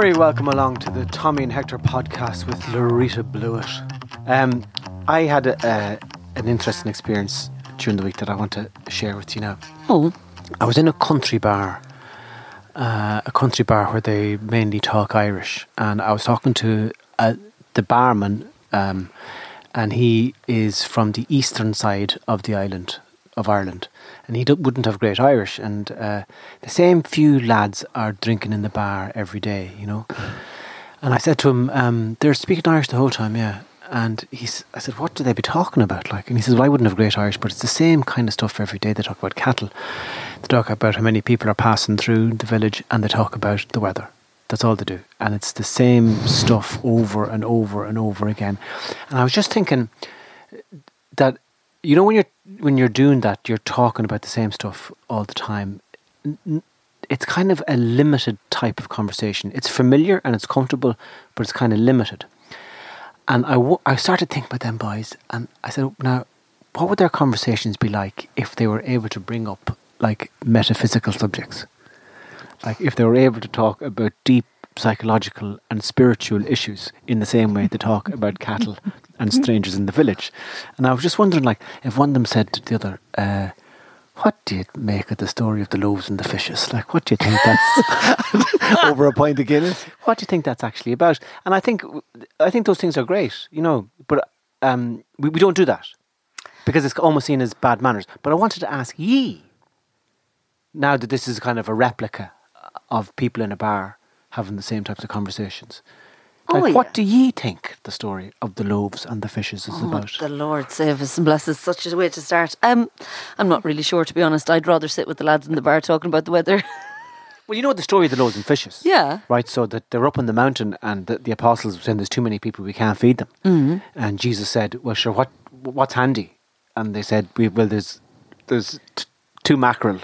Very welcome along to the Tommy and Hector podcast with Laurita Blewitt. Um, I had a, a, an interesting experience during the week that I want to share with you now. Oh. I was in a country bar, uh, a country bar where they mainly talk Irish, and I was talking to uh, the barman, um, and he is from the eastern side of the island of Ireland, and he wouldn't have great Irish. And uh, the same few lads are drinking in the bar every day, you know. And I said to him, um, "They're speaking Irish the whole time, yeah." And he's, I said, "What do they be talking about?" Like, and he says, "Well, I wouldn't have great Irish, but it's the same kind of stuff every day. They talk about cattle, they talk about how many people are passing through the village, and they talk about the weather. That's all they do, and it's the same stuff over and over and over again." And I was just thinking that you know when you're when you're doing that, you're talking about the same stuff all the time. It's kind of a limited type of conversation. It's familiar and it's comfortable, but it's kind of limited. And I, w- I started thinking about them boys, and I said, now, what would their conversations be like if they were able to bring up like metaphysical subjects? Like if they were able to talk about deep psychological and spiritual issues in the same way they talk about cattle and strangers in the village. And I was just wondering, like, if one of them said to the other, uh, "What do you make of the story of the loaves and the fishes? Like, what do you think that's over a pint of Guinness? What do you think that's actually about?" And I think, I think those things are great, you know, but um, we, we don't do that because it's almost seen as bad manners. But I wanted to ask ye, now that this is kind of a replica of people in a bar having the same types of conversations. Oh, Like, yeah. what do ye think the story of the loaves and the fishes is Oh, about? the Lord save us and bless us. Such a way to start. Um, I'm not really sure, to be honest. I'd rather sit with the lads in the bar talking about the weather. Well, you know the story of the loaves and fishes. Yeah. Right, so that they're up on the mountain and the, the apostles were saying there's too many people, we can't feed them. Mm-hmm. And Jesus said, well, sure, what what's handy? And they said, well, there's, there's t- two mackerel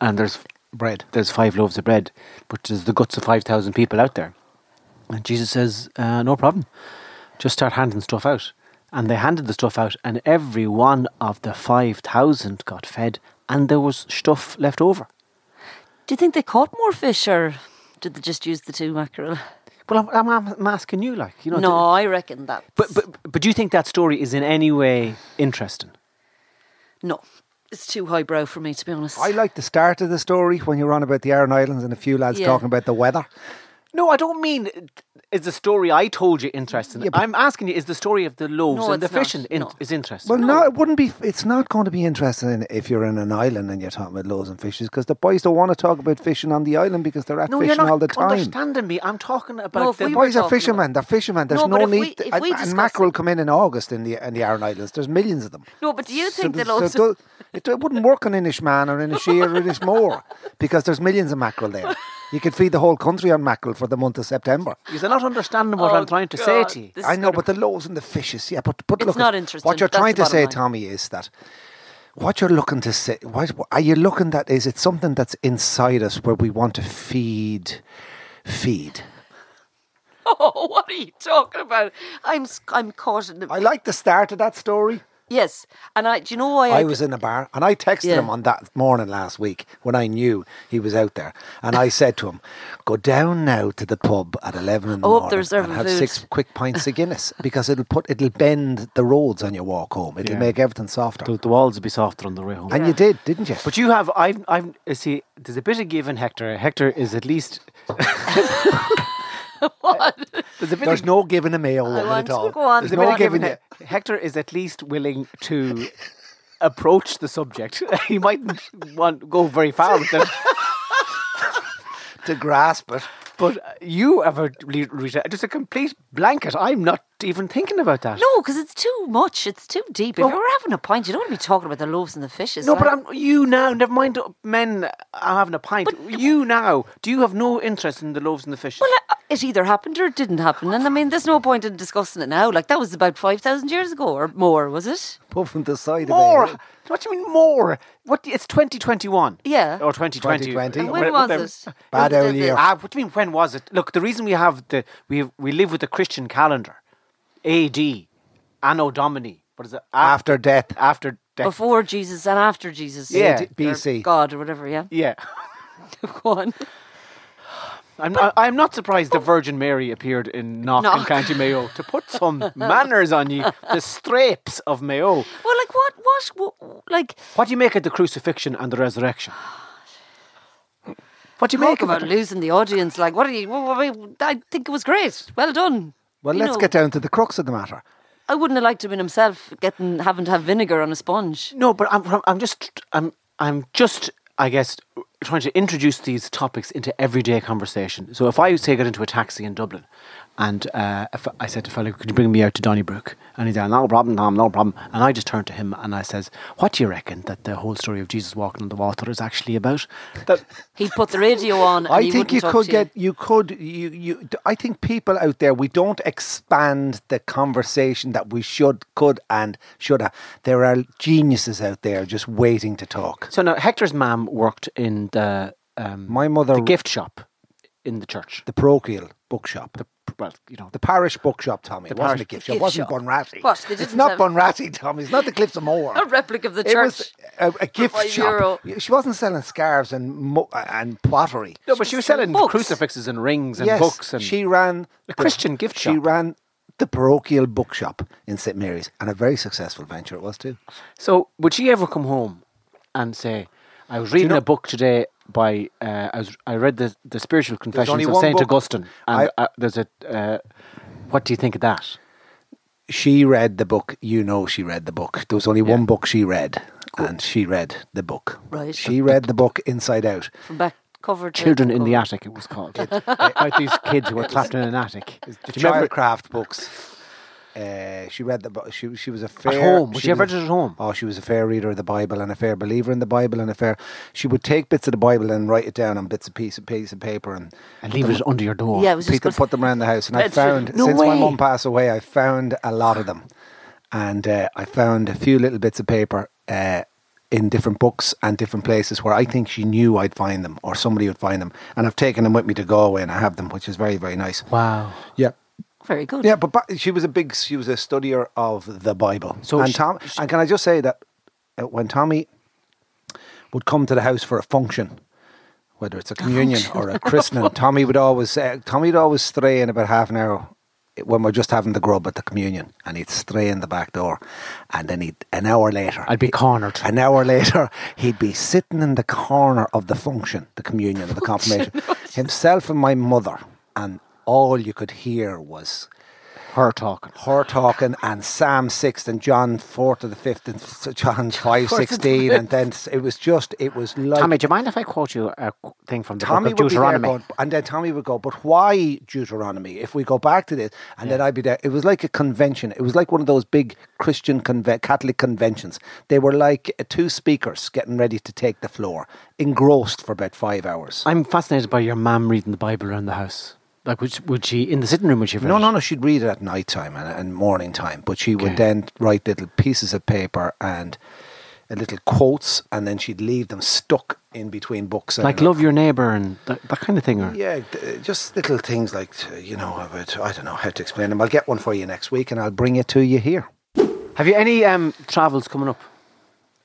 and there's bread. There's five loaves of bread, but there's the guts of 5,000 people out there. And Jesus says, uh, no problem. Just start handing stuff out. And they handed the stuff out, and every one of the 5,000 got fed, and there was stuff left over. Do you think they caught more fish or did they just use the two mackerel? Well, I'm, I'm, I'm asking you, like, you know. No, do- I reckon that. but, but, but do you think that story is in any way interesting? no, it's too highbrow for me, to be honest. I like the start of the story when you're on about the Aran Islands and a few lads Yeah. talking about the weather. No, I don't mean uh, is the story I told you interesting. Yeah, but- I'm asking you, is the story of the loaves No, and the it's not. in, No. is interesting? Well, no, it wouldn't be. It's not going to be interesting if you're in an island and you're talking about loaves and fishes because the boys don't want to talk about fishing on the island because they're at no, you're fishing not all the time. understanding me. I'm talking about No, if the we The were boys are talking fishermen. about- They're fishermen. There's No, no, but if we- need. if and, we and mackerel come in in August in the in the Aran Islands. There's millions of them. no, but do you think the the- loaves so of- it, it wouldn't work on Inishmaan or Inisheer or Inishmore because there's millions of mackerel there. You could feed the whole country on mackerel for the month of September. You're not understanding what Oh, I'm trying to say to you. this I know, but the loaves and the fishes, yeah. But but It's look, not at- interesting. What you're That's trying to say, line. Tommy, is that what you're looking to say. What are you looking that is it something that's inside us where we want to feed, feed? Oh, what are you talking about? I'm s- I'm caught in the. I like the start of that story Yes, and I. Do you know why I was in a bar and I texted Yeah. him on that morning last week when I knew he was out there. And I said to him, Go down now to the pub at 11 in the Oh, up morning there and have food." six quick pints of Guinness because it'll put it'll bend the roads on your walk home. It'll Yeah. make everything softer. The, the walls would be softer on the way home. And you did, didn't you? But you have, I've, I've, see, there's a bit of give in Hector. Hector is at least. Uh, there's There's of, no giving him ale woman at all. go on. There's there's a bit no of giving He- Hector is at least willing to approach the subject. he mightn't want go very far with it, to grasp it. But you have a re- re- just a complete blanket. I'm not even thinking about that. No, because it's too much. It's too deep. If Well- you're having a pint, you don't want to be talking about the loaves and the fishes. No, but I'm, you now, never mind men are having a pint. you now, do you have no interest in the loaves and the fishes? Well, uh, it either happened or it didn't happen. And I mean, there's no point in discussing it now. Like, that was about 5,000 years ago or more, was it? Put from the side more. of it. What do you mean more? What? It's 2021. Yeah. Or 2020. 2020. And when was it? Bad The- the- old year. Ah, what do you mean? When was it? Look, the reason we have the we we live with the Christian calendar, A.D. Anno Domini. What is it? A- After death. After death. Before Jesus and after Jesus. Yeah. BC. God or whatever, yeah. Yeah. Go on. I'm, I, I'm not surprised the Virgin Mary appeared in Knock, in Knock. County Mayo to put some manners on you, the strapes of Mayo. Well, like, what, what, what like, What do you make of the crucifixion and the resurrection? What do you make talk of about it? losing the audience. Like, what are you, what, what, I think it was great. Well done. Well, You let's know, get down to the crux of the matter. I wouldn't have liked to have been himself getting, having to have vinegar on a sponge. No, but I'm, I'm just, I'm, I'm just, I guess, trying to introduce these topics into everyday conversation. So if I say get into a taxi in Dublin, and uh, I said to fellow, "Could you bring me out to Donnybrook?" and he's like, "No problem, Tom, no problem." And I just turned to him and I says, "What do you reckon that the whole story of Jesus walking on the water is actually about?" That He'd put the radio on. And I he think you could to get, you could, you, you. I think people out there, we don't expand the conversation that we should, could, and should have. There are geniuses out there just waiting to talk. so now Hector's mum worked in the um, My mother, the gift shop in the church. the parochial bookshop, The, well, you know, the parish bookshop, Tommy. The it wasn't parish a gift shop. It wasn't shop. Bunratty. What, they It's didn't not Bunratty, Tommy. It's not the Cliffs of Moher. A replica of the It church. was a, a gift shop. euro. She wasn't selling scarves and mo- and pottery. no, but she was selling books. crucifixes and rings and yes, books and she ran a Christian gift shop. She ran the parochial bookshop in St Mary's, and a very successful venture it was too. So, would she ever come home and say, "I was reading know- a book today by uh, I was I read the the spiritual confessions of Saint book- Augustine, and I- uh, there's a uh, what do you think of that?" She read the book. You know, she read the book. There was only one book she read, and she read the book. Right. She read the book inside out. From back cover Children in the cover. Attic, it was called. About these kids who were trapped in an attic. The Do you remember- childcraft books. Uh, she read the book. She she was a At fair. home? Would she you ever was read a- it at home? Oh, she was a fair reader of the Bible and a fair believer in the Bible and a fair. She would take bits of the Bible and write it down on bits of piece of piece of paper and and leave it under your door. Yeah, it was People good. put them around the house, and I found No since my way. mum passed away, I found a lot of them, and uh, I found a few little bits of paper uh, in different books and different places where I think she knew I'd find them or somebody would find them, and I've taken them with me to Galway, and I have them, which is very very nice. Wow. Yeah. Very good. Yeah, but ba- she was a big, she was a studier of the Bible. So and she- Tom, and can I just say that uh, when Tommy would come to the house for a function, whether it's a communion or a christening, Tommy would always uh, Tommy would always stray in about half an hour when we're just having the grub at the communion, and he'd stray in the back door, and then he'd an hour later, I'd be cornered. an hour later, he'd be sitting in the corner of the function, the communion, the confirmation, himself and my mother, and all you could hear was Her talking. her talking and Psalm 6 and John 4 to the 5th and John 5 16 and then it was just it was like Tommy, do you mind if I quote you a thing from the Tommy book of would be there Deuteronomy? going, and then Tommy would go, but why Deuteronomy? If we go back to this, and then I'd be there. It was like a convention. It was like one of those big Christian conve- Catholic conventions. They were like uh, two speakers getting ready to take the floor, engrossed for about five hours. I'm fascinated by your mum reading the Bible around the house. Like, would, would she in the sitting room? Would she? have No, no, no. She'd read it at night time and, and morning time, but she would then write little pieces of paper and uh, little quotes, and then she'd leave them stuck in between books. Like love your neighbour and that, that kind of thing. Or Yeah, th- just little things like uh, you know about I don't know how to explain them. I'll get one for you next week, and I'll bring it to you here. Have you any um, travels coming up?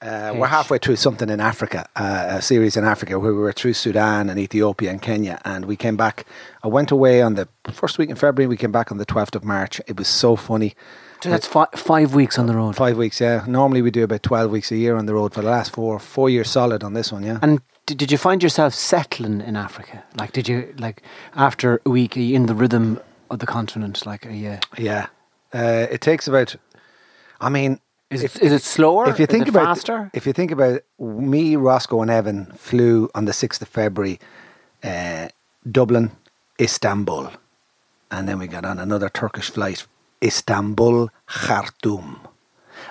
Uh, we're halfway through something in Africa, uh, a series in Africa where we were through Sudan and Ethiopia and Kenya, and we came back. I went away on the first week in February. We came back on the twelfth of March. It was so funny. So that's fi- five weeks on the road. Five weeks, yeah. Normally we do about twelve weeks a year on the road for the last four four years solid on this one, yeah. And did, did you find yourself settling in Africa? Like, did you like after a week? In the rhythm of the continent? Like, you? yeah, uh, it takes about. I mean, Is it, is it slower? if you think it about faster, if you think about it, me, Roscoe, and Evan flew on the sixth of February, uh, Dublin, Istanbul, and then we got on another Turkish flight, Istanbul, Khartoum.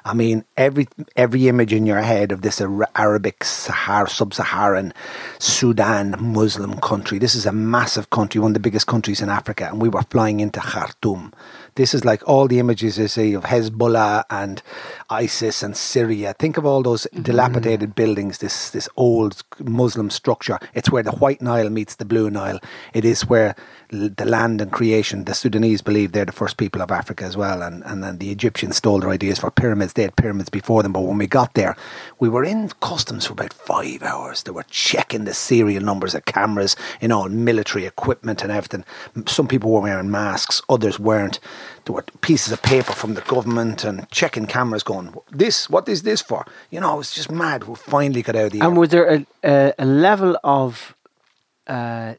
I mean, every every image in your head of this Arabic Sahara, sub-Saharan Sudan Muslim country. This is a massive country, one of the biggest countries in Africa, and we were flying into Khartoum. This is like all the images you see of Hezbollah and ISIS and Syria. Think of all those mm-hmm. dilapidated buildings, this this old Muslim structure. It's where the White Nile meets the Blue Nile. It is where the land and creation. The Sudanese believe they're the first people of Africa as well, and and then the Egyptians stole their ideas for pyramids. They had pyramids before them, but when we got there, we were in customs for about five hours. They were checking the serial numbers of cameras in all military equipment and everything. Some people were wearing masks, others weren't. There were pieces of paper from the government and checking cameras, going, "This, what is this for?" You know, it was just mad. We finally got out of the. and air. was there a, a, a level of uh,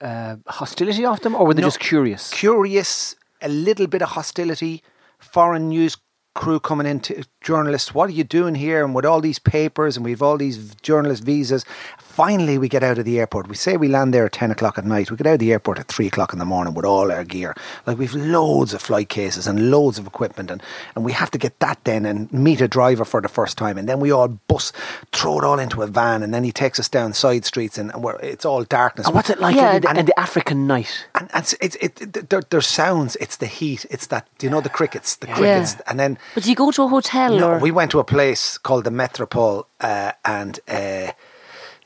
uh, hostility of them, or were they No. just curious? curious, a little bit of hostility, foreign news crew coming into journalists, what are you doing here? And with all these papers and we've all these journalist visas. Finally, we get out of the airport. We say we land there at 10 o'clock at night. We get out of the airport at 3 o'clock in the morning with all our gear. Like, we've loads of flight cases and loads of equipment. And, and we have to get that then and meet a driver for the first time. And then we all bus, throw it all into a van. And then he takes us down side streets and, and we're, it's all darkness. And what's it like Yeah, in, the, and- in the African night? and, and it's, it's, it, there, there's sounds. It's the heat. It's that. Do you know the crickets? The crickets. And then But do you go to a hotel no, or we went to a place called the Metropole, uh, and uh,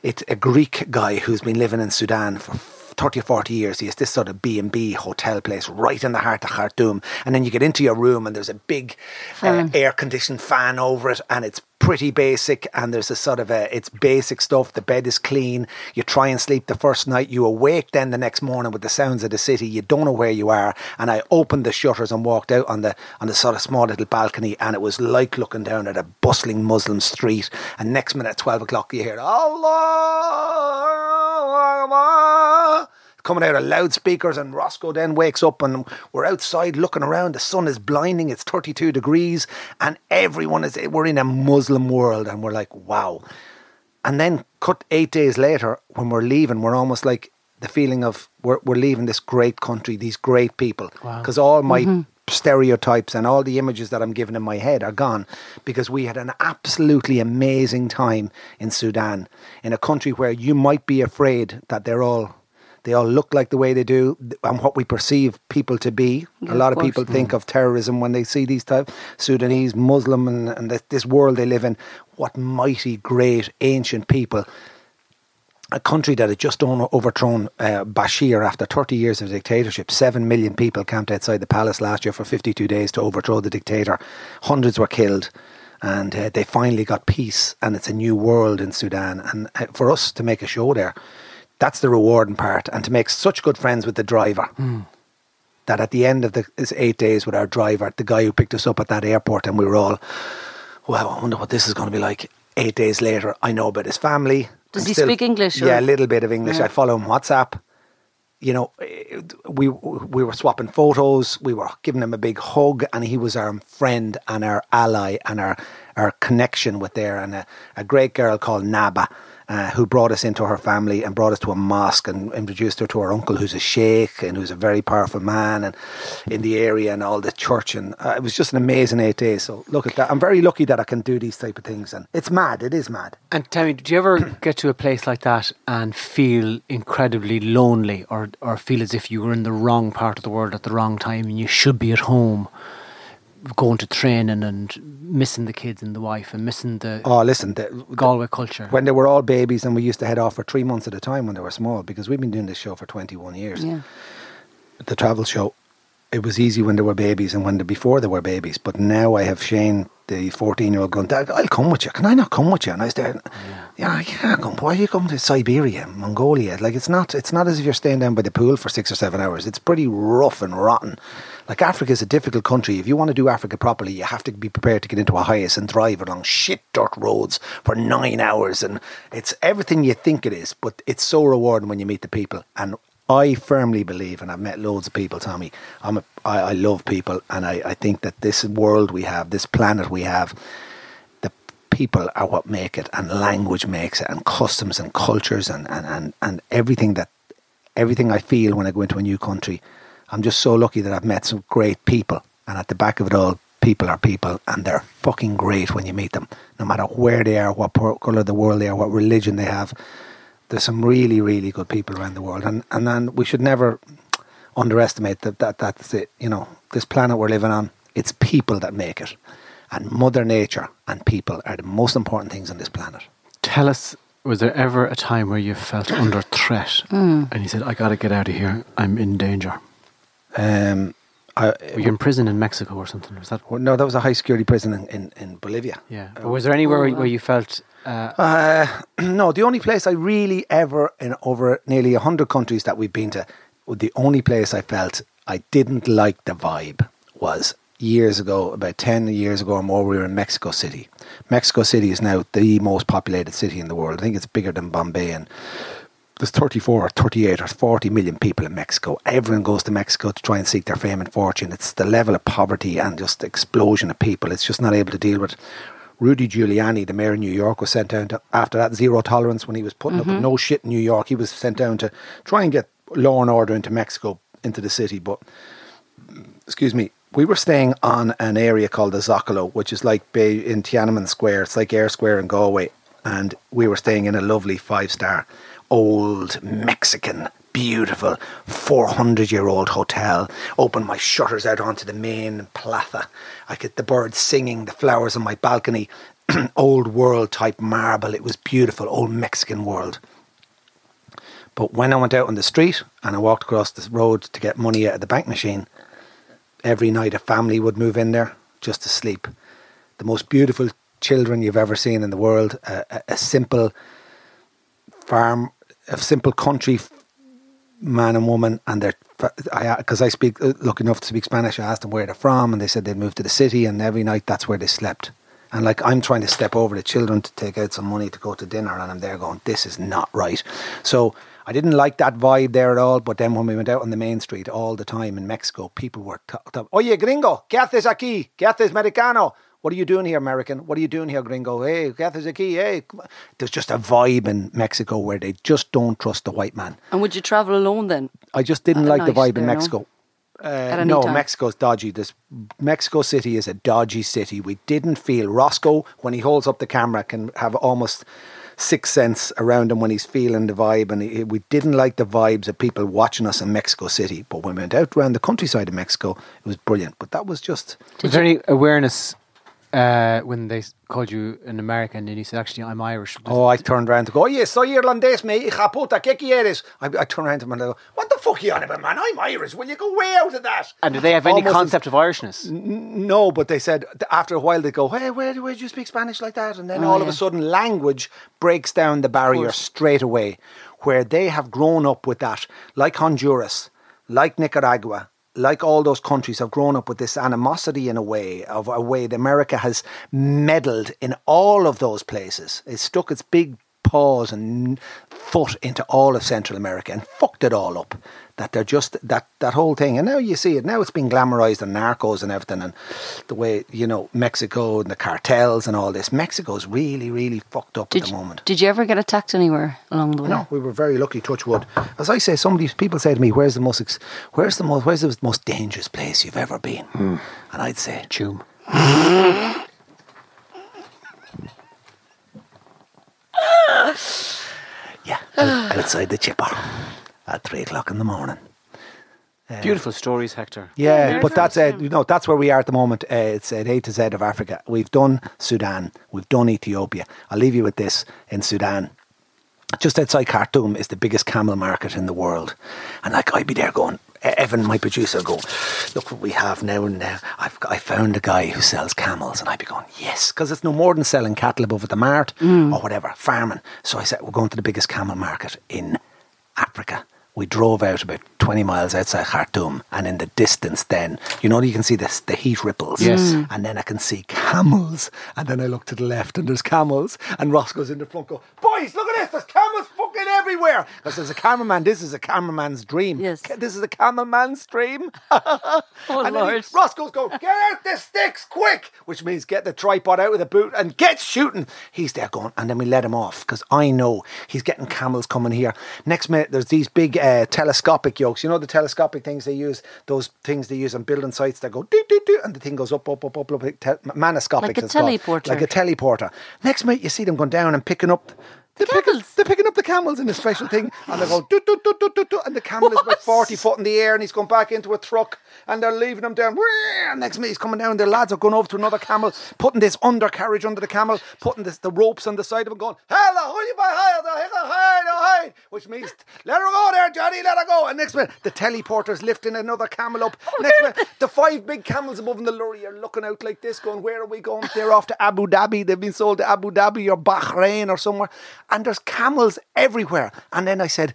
it's a Greek guy who's been living in Sudan for. 30 or 40 years, he has this sort of B&B hotel place right in the heart of Khartoum. And then you get into your room and there's a big uh, air-conditioned fan over it and it's pretty basic and there's a sort of a, it's basic stuff. The bed is clean. You try and sleep the first night. You awake then the next morning with the sounds of the city. You don't know where you are. And I opened the shutters and walked out on the, on the sort of small little balcony and it was like looking down at a bustling Muslim street. And next minute at 12 o'clock you hear, Allah coming out of loudspeakers and Roscoe then wakes up and we're outside looking around. The sun is blinding. It's 32 degrees and everyone is we're in a Muslim world and we're like wow. And then cut eight days later when we're leaving we're almost like the feeling of we're, we're leaving this great country these great people. Because all my mm-hmm. stereotypes and all the images that I'm given in my head are gone because we had an absolutely amazing time in Sudan in a country where you might be afraid that they're all they all look like the way they do and what we perceive people to be. Yeah, a lot of of people course. think of terrorism when they see these type Sudanese, Muslim, and, and this, this world they live in. What mighty, great, ancient people. A country that had just overthrown uh, Bashir after 30 years of dictatorship. Seven million people camped outside the palace last year for 52 days to overthrow the dictator. Hundreds were killed. And uh, they finally got peace, and it's a new world in Sudan. And uh, for us to make a show there, that's the rewarding part. And to make such good friends with the driver hmm. that at the end of the this eight days with our driver, the guy who picked us up at that airport, and we were all, wow, I wonder what this is going to be like. Eight days later, I know about his family. Does I'm he speak English, or- Yeah, a little bit of English. Yeah. I follow him WhatsApp. You know, we we were swapping photos. We were giving him a big hug, and he was our friend and our ally and our our connection with there. And a, a great girl called Naba, uh, who brought us into her family and brought us to a mosque and introduced her to her uncle, who's a sheikh and who's a very powerful man and in the area and all the church. And uh, it was just an amazing eight days. So look at that. I'm very lucky that I can do these type of things, and it's mad. It is mad. And tell me, did you ever get to a place like that and feel incredibly lonely or, or feel as if you were in the wrong part of the world at the wrong time and you should be at home going to training and missing the kids and the wife and missing the Oh, listen, the, Galway culture? when they were all babies and we used to head off for three months at a time when they were small because we've been doing this show for 21 years Yeah. the travel show it was easy when there were babies and when they, before there were babies. But now I have Shane, the 14 year old, going, Dad, I'll come with you. Can I not come with you? And I said, there, yeah, I can't come. Why are you coming to Siberia, Mongolia? Like, it's not, it's not as if you're staying down by the pool for six or seven hours. It's pretty rough and rotten. Like, Africa is a difficult country. If you want to do Africa properly, you have to be prepared to get into a hiatus and drive along shit dirt roads for nine hours. And it's everything you think it is, but it's so rewarding when you meet the people. And I firmly believe, and I've met loads of people, Tommy. I'm a, I, I love people, and I, I think that this world we have, this planet we have, the people are what make it, and language makes it, and customs and cultures, and, and, and, and everything that everything I feel when I go into a new country. I'm just so lucky that I've met some great people, and at the back of it all, people are people, and they're fucking great when you meet them, no matter where they are, what colour of the world they are, what religion they have there's some really, really good people around the world, and and then we should never underestimate that, that that's it. You know, this planet we're living on, it's people that make it, and Mother Nature and people are the most important things on this planet. Tell us, was there ever a time where you felt under threat and you said, "I got to get out of here. I'm in danger." Um, I, Were you in prison in Mexico or something? Was that? no, that was a high security prison in, in, in Bolivia. Yeah. But was there anywhere where, where you felt? Uh, Uh, no, the only place I really ever in over nearly hundred countries that we've been to, the only place I felt I didn't like the vibe was years ago, about ten years ago or more. We were in Mexico City. Mexico City is now the most populated city in the world. I think it's bigger than Bombay and. There's 34 or 38 or 40 million people in Mexico. Everyone goes to Mexico to try and seek their fame and fortune. It's the level of poverty and just explosion of people. It's just not able to deal with. Rudy Giuliani, the mayor of New York, was sent down to, after that zero tolerance when he was putting up with mm-hmm. no shit in New York. He was sent down to try and get law and order into Mexico, into the city. But, excuse me, we were staying on an area called the Zocalo, which is like Bay in Tiananmen Square. It's like Eyre Square in Galway. And we were staying in a lovely five star, old Mexican, beautiful 400 year old hotel. Opened my shutters out onto the main plaza. I get the birds singing, the flowers on my balcony. old world type marble. It was beautiful, old Mexican world. But when I went out on the street and I walked across the road to get money out of the bank machine, every night a family would move in there just to sleep. The most beautiful children you've ever seen in the world. A, a, a simple farm, a simple country man and woman, and they're I because I, speak uh, lucky enough to speak Spanish. I asked them where they're from, and they said they'd moved to the city, and every night that's where they slept. And like I'm trying to step over the children to take out some money to go to dinner, and I'm there going, this is not right. So I didn't like that vibe there at all. But then when we went out on the main street all the time in Mexico, people were, t- t- oye, gringo, ¿qué haces aquí? ¿Qué haces, americano? What are you doing here, American? What are you doing here, gringo? Hey, ¿qué haces aquí? Hey, there's just a vibe in Mexico where they just don't trust the white man. And would you travel alone then? I just didn't like the night vibe in there, no? Mexico. Uh, any no, time? Mexico's dodgy. This Mexico City is a dodgy city. We didn't feel Roscoe when he holds up the camera can have almost sixth sense around him when he's feeling the vibe, and he, we didn't like the vibes of people watching us in Mexico City. But when we went out around the countryside of Mexico, it was brilliant. But that was just was there any awareness uh, when they called you an American and you said, "Actually, I'm Irish"? Oh, I turned around to go, oh, yes, soy irlandés, me hija puta, ¿qué quieres? I, I turned around to him and I go, what the fuck are you on about, man? I'm Irish. Will you go way out of that? and do they have any Almost concept of Irishness? No, but they said after a while they go, hey, where, where do you speak Spanish like that? And then Oh, all of a sudden, language breaks down the barrier straight away, where they have grown up with that, like Honduras, like Nicaragua. Like all those countries have grown up with this animosity in a way of a way that America has meddled in all of those places. It stuck its big paws and foot into all of Central America and fucked it all up. That they're just that that whole thing, and now you see it. Now it's been glamorized and narcos and everything, and the way you know Mexico and the cartels and all this. Mexico's really, really fucked up Did at the you, moment. did you ever get attacked anywhere along the way? No, we were very lucky. Touch wood. As I say, somebody people say to me, "Where's the most? Ex- where's the most? Where's the most dangerous place you've ever been?" Hmm. And I'd say, Choom. "Yeah, out- outside the chipper at three o'clock in the morning." Beautiful stories, Hector. Yeah, but that's uh, you know that's where we are at the moment. Uh, it's at A to Z of Africa. We've done Sudan, we've done Ethiopia. I'll leave you with this: in Sudan, just outside Khartoum is the biggest camel market in the world. And like I'd be there going, Evan, my producer, go, look what we have now and now. I've I found a guy who sells camels, and I'd be going, yes, because it's no more than selling cattle above at the mart mm. or whatever, farming. So I said, we're going to the biggest camel market in Africa. We drove out about 20 miles outside Khartoum, and in the distance, then, you know, you can see this, the heat ripples. Yes. Mm. And then I can see camels. And then I look to the left, and there's camels. And Ross goes in the front, go, boys, look at this, there's camels fucking everywhere. Because there's a cameraman, this is a cameraman's dream. Yes. This is a cameraman's dream. Oh, and he- Lord. Ross goes, go, get out the sticks quick, which means get the tripod out of the boot and get shooting. He's there going, and then we let him off because I know he's getting camels coming here. Next minute, there's these big uh, telescopic yokes. You know the telescopic things they use, those things they use on building sites that go doo doo doo, and the thing goes up, up, up, up, up, te- manoscopic. Like a it's called. teleporter. Like a teleporter. Next minute, you see them going down and picking up. They're picking, they're picking up the camels in a special thing, and they go do do do do do do, and the camel is about forty foot in the air, and he's going back into a truck, and they're leaving him down. And next minute he's coming down. and The lads are going over to another camel, putting this undercarriage under the camel, putting this, the ropes on the side of him, going hello, who you by hide, which means let her go there, Johnny, let her go. And next minute the teleporter's lifting another camel up. next minute the five big camels above in the lorry are looking out like this, going where are we going? They're off to Abu Dhabi. They've been sold to Abu Dhabi or Bahrain or somewhere, and there's camels everywhere. And then I said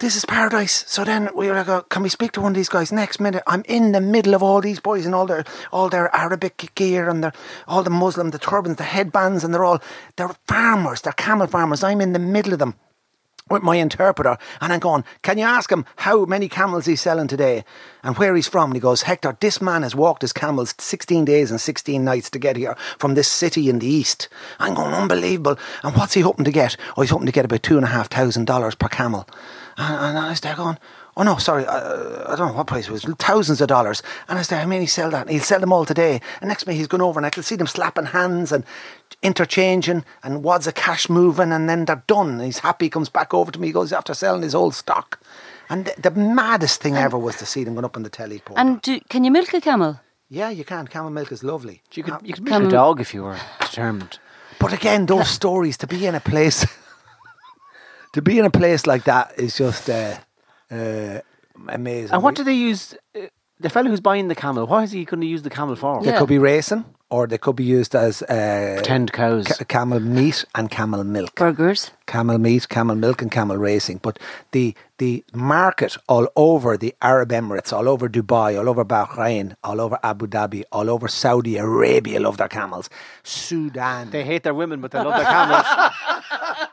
this is paradise. So then we were like, oh, can we speak to one of these guys? Next minute, I'm in the middle of all these boys and all their all their Arabic gear and their all the Muslim, the turbans, the headbands, and they're all they're farmers, they're camel farmers. I'm in the middle of them with my interpreter, and I'm going, can you ask him how many camels he's selling today and where he's from? And he goes, Hector, this man has walked his camels 16 days and 16 nights to get here from this city in the east. I'm going, unbelievable. And what's he hoping to get? Oh, he's hoping to get about two and a half thousand dollars per camel. And, I there going, Oh no, sorry, uh, I don't know what price it was, thousands of dollars. And I said, I mean, he sell that, and he'll sell them all today. And next minute he's going over, and I can see them slapping hands and interchanging, and wads of cash moving, and then they're done. And he's happy, he comes back over to me, he goes after selling his old stock. And the, the maddest thing ever was to see them going up on the teleport. And do, can you milk a camel? yeah, you can. Camel milk is lovely. You could, you could Camel- milk a dog if you were determined. But again, those stories to be in a place, to be in a place like that is just uh, uh, amazing. And what do they use? Uh, the fellow who's buying the camel, what is he going to use the camel for? They Yeah. could be racing, or they could be used as uh, Tend cows. ca- camel meat and camel milk. Burgers. Camel meat, camel milk, and camel racing. But the the market all over the Arab Emirates, all over Dubai, all over Bahrain, all over Abu Dhabi, all over Saudi Arabia love their camels. Sudan. They hate their women, but they love their camels.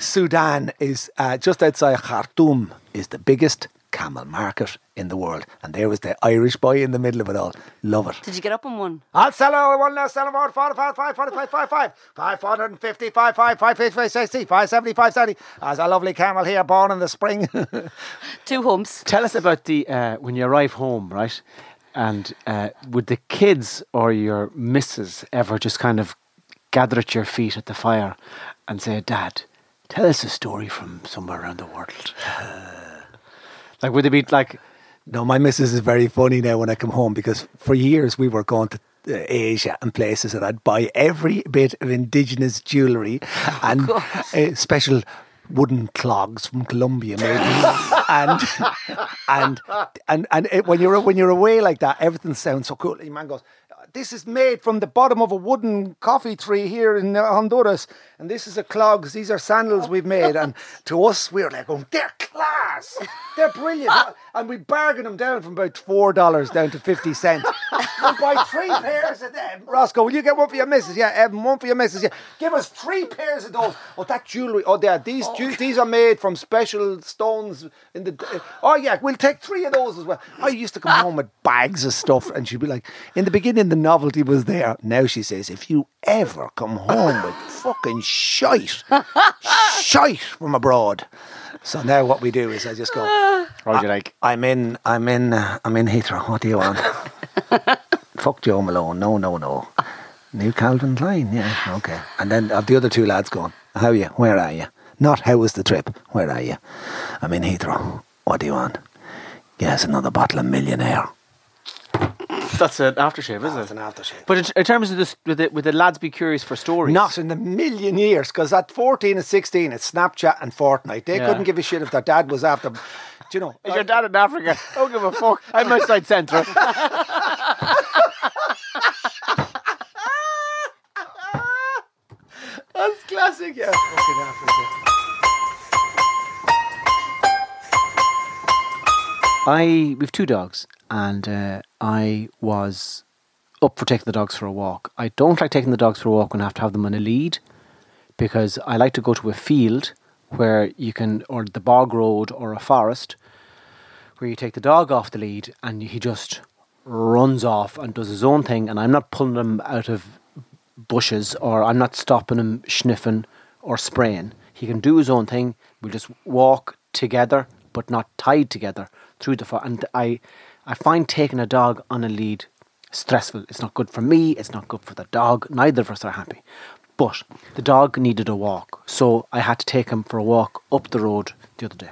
Sudan is uh, just outside Khartoum is the biggest camel market in the world, and there was the Irish boy in the middle of it all. Love it. Did you get up on one? I'll sell it one now, sell it for five, five, five, five, five, five, five, five hundred and fifty, five, five, five, fifty, five, sixty, five, seventy, five, seventy. There's a lovely camel here, born in the spring. Two humps. Tell us about the uh, when you arrive home, right? And uh, would the kids or your missus ever just kind of gather at your feet at the fire and say, "Dad, tell us a story from somewhere around the world"? like, would it be like? no, my missus is very funny now when I come home because for years we were going to uh, Asia and places and I'd buy every bit of indigenous jewellery and uh, special wooden clogs from Colombia maybe and and and and it, when you're when you're away like that everything sounds so cool your man goes this is made from the bottom of a wooden coffee tree here in uh, Honduras. And this is a clogs these are sandals we've made. And to us we're like oh, they're class. They're brilliant. And we bargain them down from about four dollars down to 50 cents we buy three pairs of them Roscoe will you get one for your missus yeah Evan one for your missus yeah give us three pairs of those oh that jewellery oh yeah these ju- these are made from special stones in the oh yeah we'll take three of those as well I used to come home with bags of stuff and she'd be like in the beginning the novelty was there now she says if you ever come home with fucking shite shite from abroad so now what we do is I just go Or would you like? I'm in. I'm in. Uh, I'm in Heathrow. What do you want? Fuck Joe Malone. No, no, no. New Calvin Klein. Yeah. Okay. And then have the other two lads going. How are you? Where are you? Not how was the trip? Where are you? I'm in Heathrow. What do you want? Yes, another bottle of Millionaire. That's an aftershave, is That's it? an aftershave. But in, in terms of this, with the, with the lads be curious for stories. Not in the million years, because at 14 and 16, it's Snapchat and Fortnite. They Yeah. couldn't give a shit if their dad was after. Do you know? Is your dad in Africa? Don't give a fuck. I'm outside centre. That's classic, yeah. Fucking Africa. I we've two dogs, and uh, I was up for taking the dogs for a walk. I don't like taking the dogs for a walk when I have to have them on a lead, because I like to go to a field where you can, or the bog road, or a forest, where you take the dog off the lead and he just runs off and does his own thing, and I'm not pulling him out of bushes or I'm not stopping him sniffing or spraying. He can do his own thing. We'll just walk together, but not tied together through the forest. And I, I find taking a dog on a lead stressful. It's not good for me. It's not good for the dog. Neither of us are happy. But the dog needed a walk, so I had to take him for a walk up the road the other day.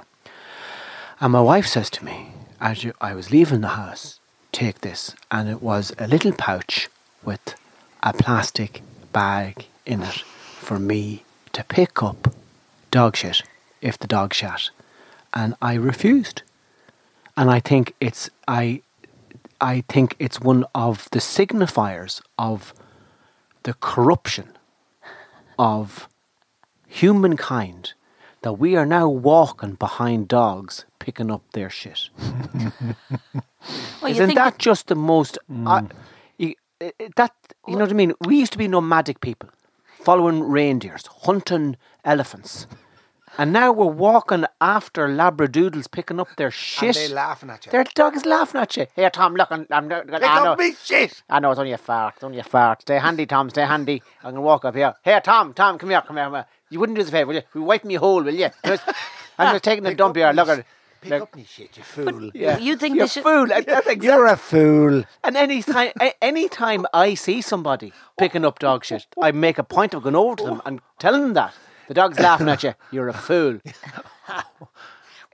And my wife says to me, as you, I was leaving the house, take this. And it was a little pouch with a plastic bag in it for me to pick up dog shit if the dog shat. And I refused. And I think it's I I think it's one of the signifiers of the corruption of humankind that we are now walking behind dogs picking up their shit. Well, Isn't think that just the most? I- i- Eh, eh, that you know what I mean? We used to be nomadic people, following reindeers, hunting elephants, and now we're walking after labradoodles, picking up their shit. They're laughing at you. Their dog is laughing at you. Here, Tom, look, I'm, I'm, I Pick know, up me shit! I know it's only a fart. It's only a fart. Stay handy, Tom. Stay handy. I'm gonna walk up here. Here, Tom. Tom, come here. Come here. Come here. You wouldn't do us a favour, will you? We wipe me whole, will you? I'm just taking a dump here. Look at. Pick look- up me shit, you fool. Yeah. You think You're they should- fool. That's exactly You're a fool. and any time, any time I see somebody picking up dog shit, I make a point of going over to them and telling them that the dog's laughing at you. You're a fool.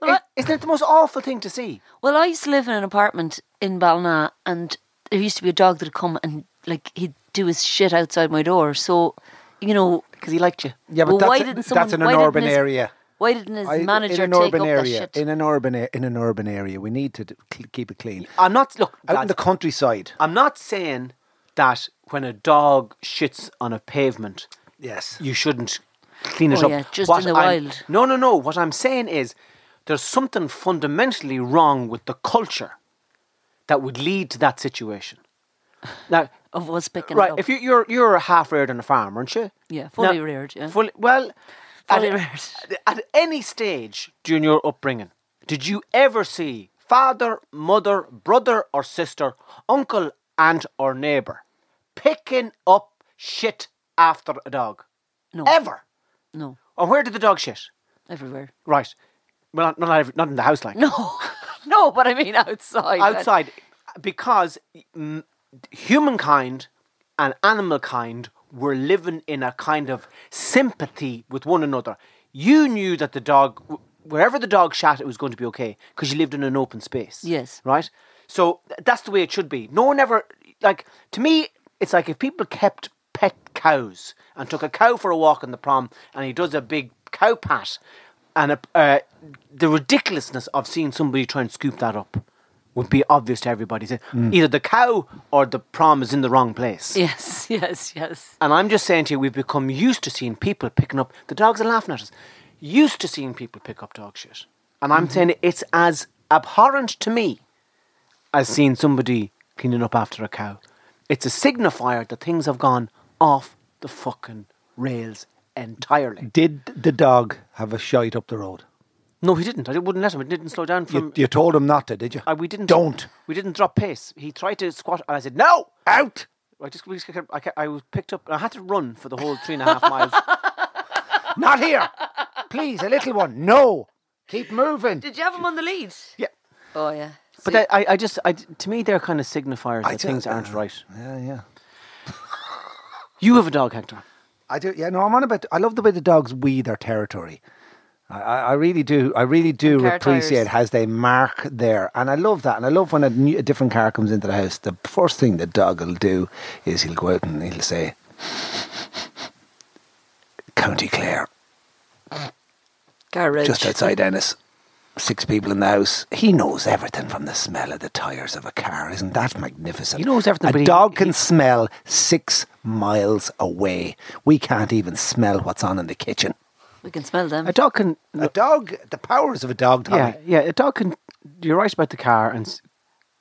Well, I- Isn't it the most awful thing to see? Well, I used to live in an apartment in Balna, and there used to be a dog that'd come and like he'd do his shit outside my door. So, you know, Because he liked you. Yeah, but Well, that's, why a- didn't someone- that's in an didn't urban his- area. Why didn't his I- manager in an take urban up area, that shit? in an urban a- in an urban area, we need to d- keep it clean. I'm not look. Out in lads, the countryside, I'm not saying that when a dog shits on a pavement, yes. you shouldn't clean it Oh, up. yeah, just What in the I'm- wild. No, no, no. What I'm saying is there's something fundamentally wrong with the culture that would lead to that situation. Now, of us picking right, it up. if you, you're you're half reared on a farm, aren't you? Yeah, fully Now, reared, yeah. Fully, well, Fully at, at any stage during your upbringing, did you ever see father, mother, brother, or sister, uncle, aunt, or neighbour picking up shit after a dog? no, Ever? no, Or where did the dog shit? everywhere. Right. Well, not, not, every, not in the house, like. No, no, but I mean outside. Outside. Because mm, humankind and animal kind were living in a kind of sympathy with one another. You knew that the dog, wherever the dog shat, it was going to be okay because you lived in an open space. Yes. Right? So that's the way it should be. No one ever, like, to me, it's like if people kept pet cows and took a cow for a walk in the prom and he does a big cow pat and a, uh, the ridiculousness of seeing somebody try and scoop that up would be obvious to everybody. So mm. Either the cow or the prom is in the wrong place. Yes, yes, yes. And I'm just saying to you, we've become used to seeing people picking up the dogs are laughing at us. Used to seeing people pick up dog shit. And I'm mm-hmm. saying it's as abhorrent to me as seeing somebody cleaning up after a cow. It's a signifier that things have gone off the fucking rails entirely. Did the dog have a shite up the road? No, he didn't. I wouldn't let him. It didn't slow down from. You, you told him not to, did you? Uh, we didn't. Don't. We didn't drop pace. He tried to squat, and I said no. Out! I just, we just kept, I, kept, I was picked up. I had to run for the whole three and a half miles. Not here! Please, a little one. No! Keep moving. Did you have him on the lead? Yeah. Oh yeah. But See, I, I, I just, I, to me, they're kind of signifiers I that do- things aren't right. Yeah, yeah. You have a dog, Hector. I do. Yeah, no, I'm on about. I love the way the dogs weed their territory. I, I really do. I really do appreciate has they mark there, and I love that. And I love when a, new, a different car comes into the house. The first thing the dog will do is he'll go out and he'll say, "County Clare, Garage. just outside Ennis." Six people in the house. He knows everything from the smell of the tires of a car. Isn't that magnificent? He knows everything, A but he- dog can he- smell six miles away. We can't even smell what's on in the kitchen. We can smell them. A dog can. A dog, the powers of a dog, Tommy. Yeah, yeah. A dog can. You're right about the car, and s-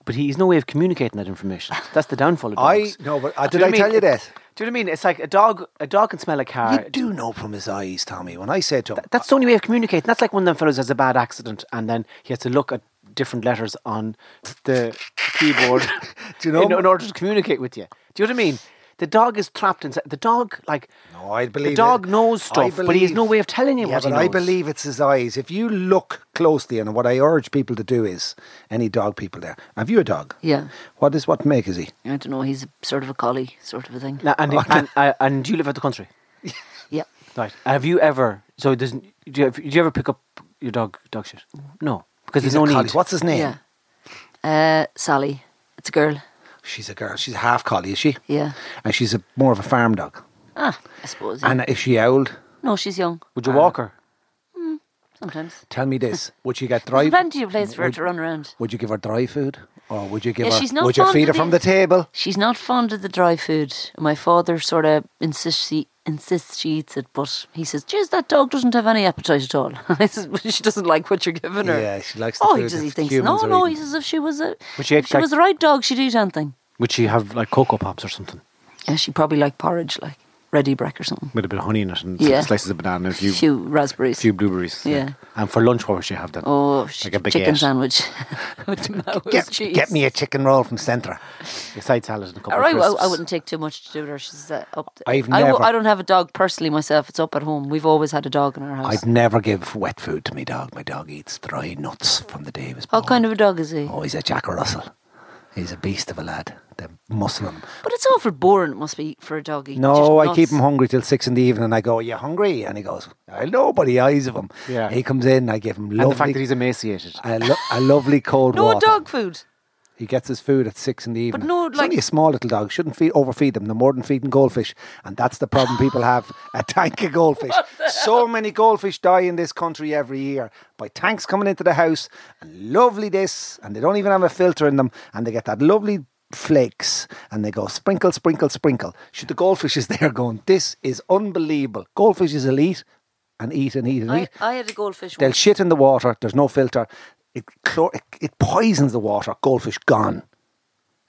but he's no way of communicating that information. That's the downfall of this. I dogs. no, but uh, Do did you know I what tell you It- that? Do you know what I mean? It's like a dog. A dog can smell a car. You do know from his eyes, Tommy. When I said to him, That's the only way of communicating. That's like one of them fellows has a bad accident and then he has to look at different letters on the keyboard Do you know- in, in order to communicate with you. Do you know what I mean? The dog is trapped inside. The dog, like, No, I believe the dog it. knows I stuff, but he has no way of telling you yeah, what but he I believe it's his eyes. If you look closely, and what I urge people to do is, any dog people there, have you a dog? Yeah. What is what make is he? I don't know. He's a, sort of a collie, sort of a thing. Now, and, and, uh, and you live out the country, Yeah. right? Have you ever? So, does do you, do you ever pick up your dog dog shit? No, because He's there's no a collie. need. What's his name? Yeah. Uh, Sally. It's a girl. She's a girl. She's a half collie, is she? Yeah. And she's a more of a farm dog. Ah, I suppose. Yeah. And is she old? no, she's young. Would you walk her? Sometimes. Tell me this: Would you get There's dry? plenty of place for her would- to run around. Would you give her dry food, or would you give Yeah, her? she's not would you fond feed her of from the- the table? She's not fond of the dry food. My father sort of insists she insists she eats it, but he says, "Geez, that dog doesn't have any appetite at all." I says, "But she doesn't like what you're giving her." Yeah, she likes the Oh, food he that he thinks no, no. He says if she was a, But she if she like- was the right dog, she'd eat anything. Would she have like Coco Pops or something Yeah, she probably like porridge, like Ready Brek or something. with a bit of honey in it and Yeah. slices of banana and a Few, few raspberries. A few blueberries? Yeah. And for lunch, what would she have then? oh, like a baguette. chicken sandwich with Get, cheese. get me a chicken roll from Centra. A side salad and a couple All of right, well. I wouldn't take too much to do her. She's uh, up. I've I, w- never- I don't have a dog personally myself. It's up at home. We've always had a dog in our house. I'd never give wet food to my dog. My dog eats dry nuts from the day he was born. What kind of a dog is he? Oh, he's a Jack Russell. He's a beast of a lad. The muscle on. But it's awful boring. It must be for a dog eating. No, just I keep him hungry till six in the evening. And I go, "Are you hungry?" And he goes, "I know, but the eyes of him." Yeah. He comes in. I give him lovely, and the fact that he's emaciated. a, lo- a lovely cold No water. dog food. He gets his food at six in the evening. But no, It's like- only a small little dog. Shouldn't feed overfeed them. No more than feeding goldfish, and that's the problem people have. A tank of goldfish. So many goldfish die in this country every year by tanks coming into the house and lovely this, and they don't even have a filter in them, and they get that lovely flakes, and they go sprinkle, sprinkle, sprinkle. Should the goldfish is there going? This is unbelievable. Goldfish is elite, and eat and eat and I, eat. I had a goldfish. They'll once. shit in the water. There's no filter. It, chlor- it, it poisons the water. Goldfish gone. You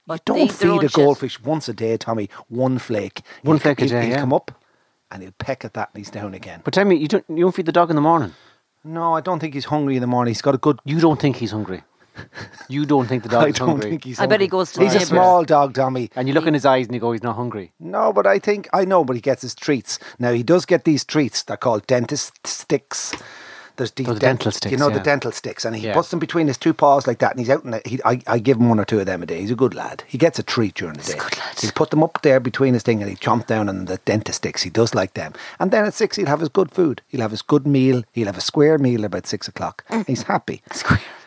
But they don't eat their own feed a shit. goldfish once a day, Tommy. One flake. One He'll- flake a he'll- day, He'll yeah. come up and he'll peck at that and he's down again. But tell me, you don't you don't feed the dog in the morning. No, I don't think he's hungry in the morning. He's got a good. You don't think he's hungry. You don't think the dog I is don't hungry. think he's. I bet he goes to He's the a neighbours. small dog, Tommy. and you look in his eyes and you go, he's not hungry. No, but I think I know. But he gets his treats. Now he does get these treats. They're called Dentastix. There's these Oh, the dental sticks, You know the yeah. dental sticks, and he Yeah. puts them between his two paws like that, and he's out. And he, I, I give him one or two of them a day. He's a good lad. He gets a treat during the day. He'll put them up there between his thing, and he chomp down on the Dentastix. He does like them. And then at six, he'll have his good food. He'll have his good meal. He'll have a square meal about six o'clock. Mm. He's happy.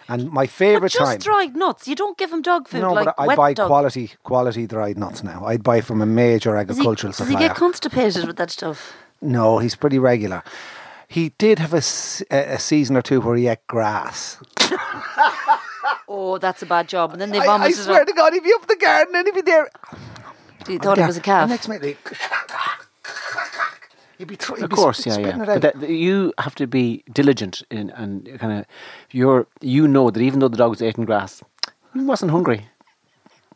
And my But favourite just time. dried nuts. You don't give him dog food no, like but I buy dog. quality quality dried nuts now. I'd buy from a major Does he, agricultural does he get constipated with that stuff? No, he's pretty regular. He did have a, a season or two where he ate grass. Oh, that's a bad job. And then they I, I swear to God, he'd be up the garden and he'd be there. He thought it was a calf. Next minute, he'd be, thr- he'd Of be course, sp- yeah, yeah. But out. that, you have to be diligent in and kind of you're you know that even though the dog was eating grass, he wasn't hungry.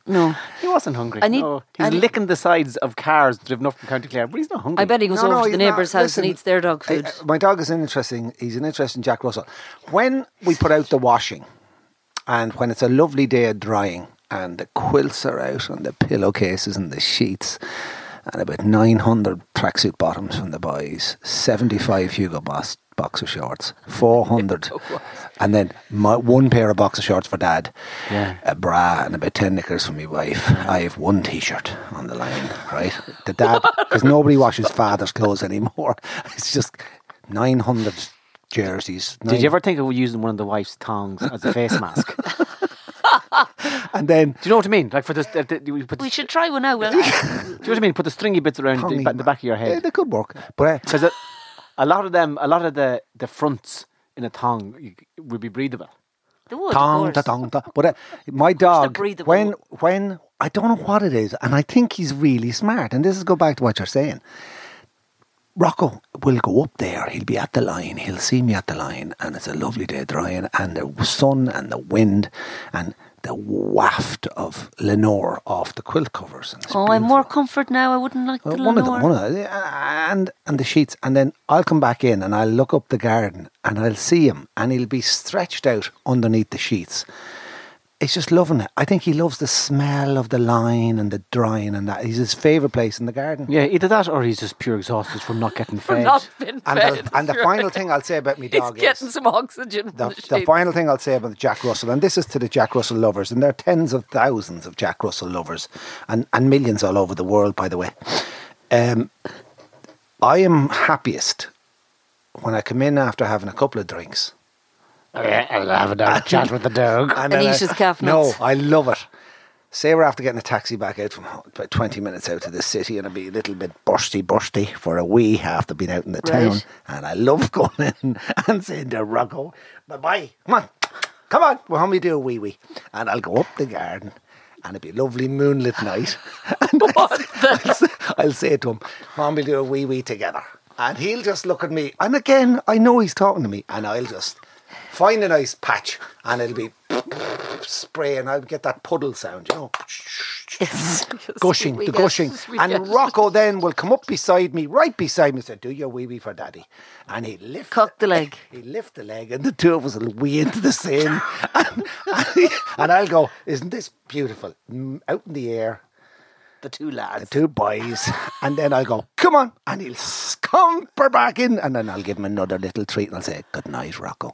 no. He wasn't hungry. I need- no. He's I need- licking the sides of cars driven up from County Clare, but he's not hungry. I bet he goes No, no, over to the neighbour's house Listen, and eats their dog food. uh, my dog is an interesting. He's an interesting Jack Russell. When we put out the washing, and when it's a lovely day of drying, and the quilts are out and the pillowcases and the sheets, and about nine hundred tracksuit bottoms from the boys, seventy-five Hugo Boss boxer shorts, four hundred, and then my, one pair of boxer shorts for dad, Yeah. a bra, and about ten knickers for my wife. I have one T-shirt on the line, right? The dad, because nobody washes father's clothes anymore. It's just nine hundred jerseys. Did you ever think of using one of the wife's tongs as a face mask? Do And then do you know what I mean? Like for the, the, the you put the We should try one out. Will. Do you know what I mean? Put the stringy bits around the, ba- the back of your Yeah, head. they could work. But uh, Because a, a lot of them, a lot of the, the fronts in a tongue you- would be breathable. They would, of Tong, course. da, tong, da. But uh, my dog, when when I don't know what it is, and I think he's really smart. And this is go back to what you're saying. Rocco will go up there. He'll be at the line. He'll see me at the line, and it's a lovely day drying, and the sun and the wind and the waft of Lenor off the quilt covers. And Oh, I'm more comfort now. I wouldn't like the Uh, one of them, one of them, and and the sheets, and then I'll come back in and I'll look up the garden and I'll see him, and he'll be stretched out underneath the sheets. He's just loving it. I think he loves the smell of the line and the drying and that. He's his favourite place in the garden. Yeah, either that or he's just pure exhausted from not getting From fed. not being And fed. the, and the final thing I'll say about my He's dog getting some oxygen. the, the, the final thing I'll say about the Jack Russell, and this is to the Jack Russell lovers, and there are tens of thousands of Jack Russell lovers, and, and millions all over the world, by the way. Um, I am happiest when I come in after having a couple of drinks. I'll have a chat with the dog. And then eat I- his calf No, nuts. I love it. Say we're after getting a taxi back out from home, about 20 minutes out of the city and it'll be a little bit bursty, bursty for a wee after being out in the town. Right. And I love going in and saying to Rocco, bye bye, come on, come on, we'll me do a wee wee. And I'll go up the garden and it'll be a lovely moonlit night. And I'll, say, I'll say to him, Mom, we'll do a wee wee together. And he'll just look at me. And again, I know he's talking to me. And I'll just find a nice patch and it'll be spray and I'll get that puddle sound, you know. Yes. Gushing, the gushing. And. Rocco then will come up beside me, right beside me, and say, Do your wee wee for daddy. And he'll lift Cock the leg. He'll lift the leg and the two of us will wee into the same. and, and, he- and I'll go, Isn't this beautiful? Out in the air, The two lads. the two boys. And then I'll go, Come on. And he'll scumper back in. And then I'll give him another little treat and I'll say, Good night, Rocco.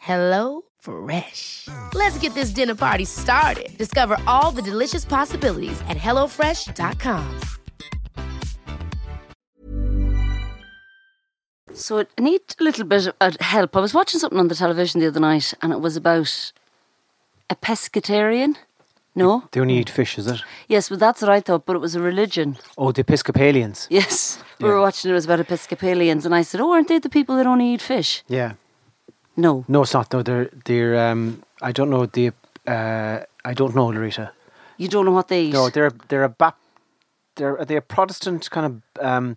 Hello Fresh. Let's get this dinner party started. Discover all the delicious possibilities at hellofresh.com. So I need a little bit of uh, help. I was watching something on the television the other night, and it was about a pescatarian. No, They only eat fish, is it? yes, well that's what I thought, but it was a religion. Oh, the Episcopalians. Yes, we Yeah. were watching it was about Episcopalians, and I said, "Oh, aren't they the people that only eat fish?" Yeah. No, No, it's not. No, they're they're. Um, I don't know the. Uh, I don't know, Laurita. you don't know what they eat. No, they're they're a bap, they're are they a Protestant kind of. Um,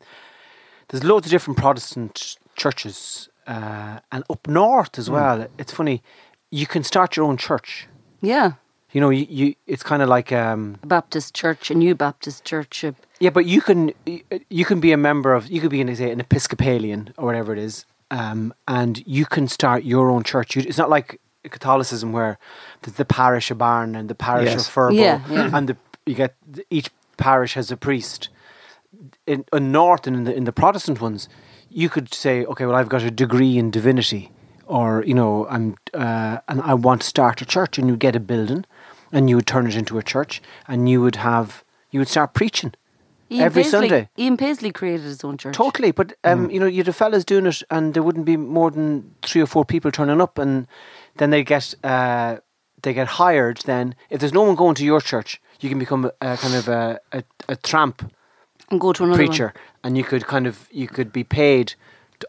there's loads of different Protestant churches, uh, and up north as well. It's funny, you can start your own church. yeah, You know, you, you it's kind of like um, a Baptist church, a new Baptist church. yeah, but you can you can be a member of you could be an say an Episcopalian or whatever it is, um, and you can start your own church. You, it's not like Catholicism where there's the parish of Barna and the parish Yes. of Furbo, Yeah, yeah. and the you get each parish has a priest. In, in North and in the in the Protestant ones, you could say, okay, well, I've got a degree in divinity, or you know, I'm uh, and I want to start a church, and you get a building, and you would turn it into a church, and you would have you would start preaching Ian every Paisley, Sunday. Ian Paisley created his own church. Totally, but um, you know, you'd have fellas doing it, and there wouldn't be more than three or four people turning up, and then they get uh, they get hired. Then, if there's no one going to your church, you can become a, kind of a, a, a tramp And go to another preacher, one. and you could kind of you could be paid.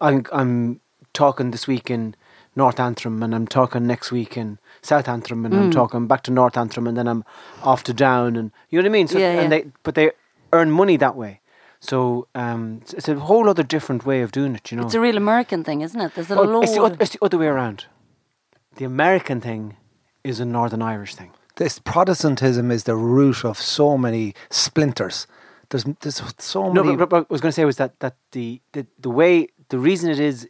I'm I'm talking this week in North Antrim, and I'm talking next week in South Antrim, and I'm Mm. talking back to North Antrim, and then I'm off to Down, and you know what I mean. So, Yeah, yeah. and they but they earn money that way. So um, it's- it's a whole other different way of doing it. You know, It's a real American thing, isn't it? There's a Well, it's, the, it's the other way around. The American thing is a Northern Irish thing. This Protestantism is the root of so many splinters. There's there's so No, many. but, but what I was going to say was that that the, the the way the reason it is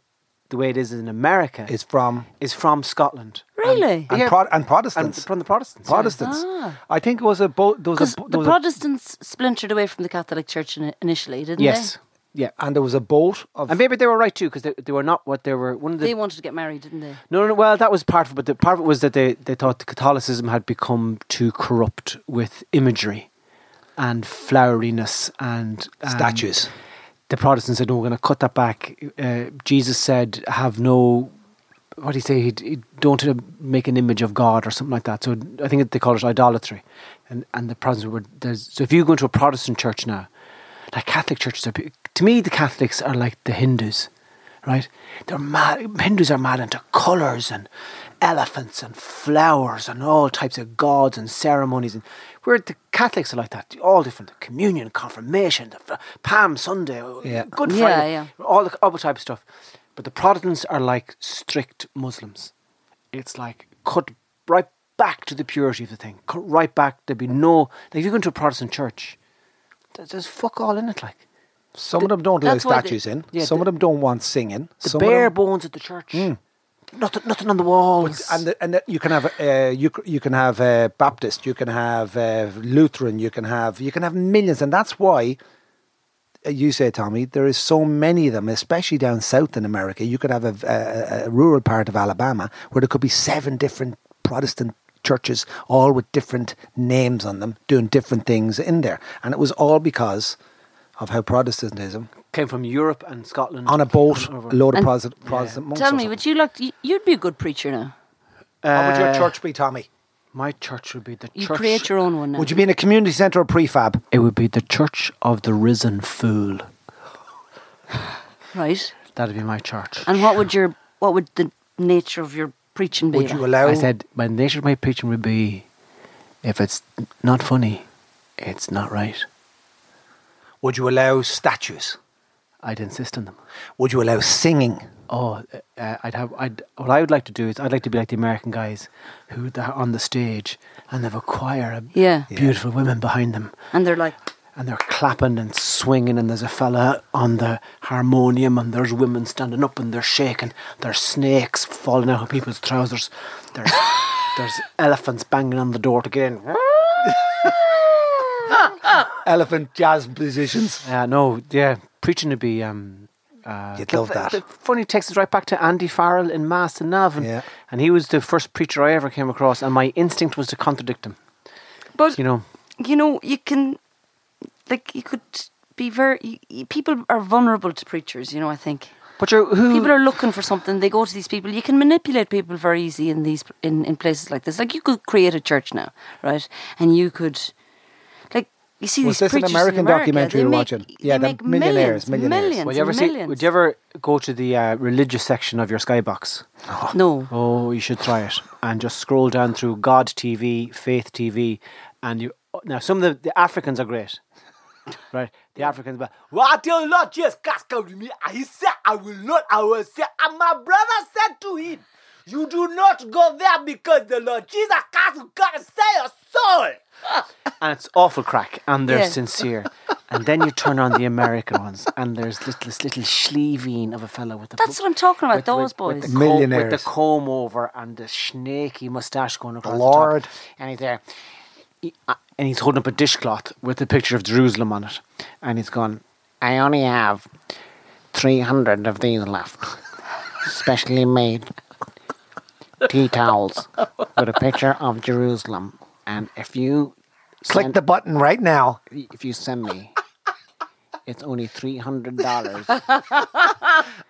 the way it is in America is from is from Scotland. Really? and, Yeah. Pro- and And Protestants. from the Protestants. yeah. Protestants. Ah. I think it was a boat. There was Because a, there the was a, Protestants splintered away from the Catholic Church initially, didn't they? Yes. Yeah. and there was a boat of. And maybe they were right too because they, they were not what they were. One of they? the They wanted to get married, didn't they? no, no, no, well, that was part of it, but the part of it was that they, they thought the Catholicism had become too corrupt with imagery and floweriness and um, Statues. The Protestants said, "No, we're going to cut that back." Uh, Jesus said, "Have no." What do you say? He'd, he'd don't make an image of God or something like that. So I think they call it idolatry, and and the Protestants were there's. So if you go into a Protestant church now, like Catholic churches, are, to me the Catholics are like the Hindus, right? They're mad. Hindus are mad into colours and elephants and flowers and all types of gods and ceremonies. And where the Catholics are like that, all different. The communion, confirmation, the f- Palm Sunday, Yeah. Good Friday, yeah. all the other type of stuff. But the Protestants are like strict Muslims. It's like cut right back to the purity of the thing. Cut right back. There'd be no. Like if you go into a Protestant church, there's, there's fuck all in it. Like some of them don't allow that's why they- statues in. Yeah, some the- of them don't want singing. the some of bare them- bones at the church. Mm. Nothing, nothing on the walls. and the, and the, you can have uh, you you can have uh, Baptist, you can have uh, Lutheran, you can have you can have millions, and that's why uh, you say, Tommy, there is so many of them, especially down south in America. You could have a, a, a rural part of Alabama where there could be seven different Protestant churches, all with different names on them, doing different things in there, and it was all because of how Protestantism Came from Europe and Scotland. on a boat, and over. a load of And- Protestant, Protestant monks. Tell me, would you like? you- You'd be a good preacher now. How would your Uh, church be, Tommy? My church would be the You church. create your own one now. Would you be in a community centre or prefab? It would be the Church of the Risen Fool. right? That'd be my church. And what would your what would the nature of your preaching be? Would you allow? I said my nature of my preaching would be, if it's not funny, it's not right. Would you allow statues? I'd insist on them. Would you allow singing? Oh, uh, I'd have. I'd. What I would like to do is, I'd like to be like the American guys who are on the stage and they've a choir of Yeah. beautiful women behind them, And they're like, and they're clapping and swinging, and there's a fella on the harmonium, and there's women standing up and they're shaking. There's snakes falling out of people's trousers. There's there's elephants banging on the door to get in. Elephant jazz musicians. Yeah, no, yeah, preaching to be. Um, uh, You'd love that. The funny takes us right back to Andy Farrell in Mass and Navan, Yeah. and he was the first preacher I ever came across, and my instinct was to contradict him. but You know, you know, you can, like, you could be very. y- y- People are vulnerable to preachers. You know, I think but you're, who? people are looking for something. They go to these people. You can manipulate people very easy in these in, in places like this. Like you could create a church now, right? And you could, like, you see Was these this an American America, documentary you're make- watching? they Yeah, the make millionaires, millions, millionaires. millions, would you ever and see? millions. Would you ever go to the uh, religious section of your skybox? No. Oh, you should try it and just scroll down through God TV, Faith TV, and you. Now, some of the, the Africans are great, right? The Africans, but what your Lord Jesus Christ come to me, and he said, "I will not, I will say." And my brother said to him, "You do not go there because the Lord Jesus Christ will come and save your soul." and it's awful crack, and they're Yeah. sincere. And then you turn on the American ones, and there's this, this little sleeving of a fellow with the That's what I'm talking about. with- those with- boys. with the comb, Millionaires. with the comb over and the snaky moustache going across Lord. the top. And he's there, he- uh, and he's holding up a dishcloth with a picture of Jerusalem on it, and he's gone. I only have 300 of these left. Specially made tea towels with a picture of Jerusalem. And if you Click send- the button right now. if you send me, it's only $300.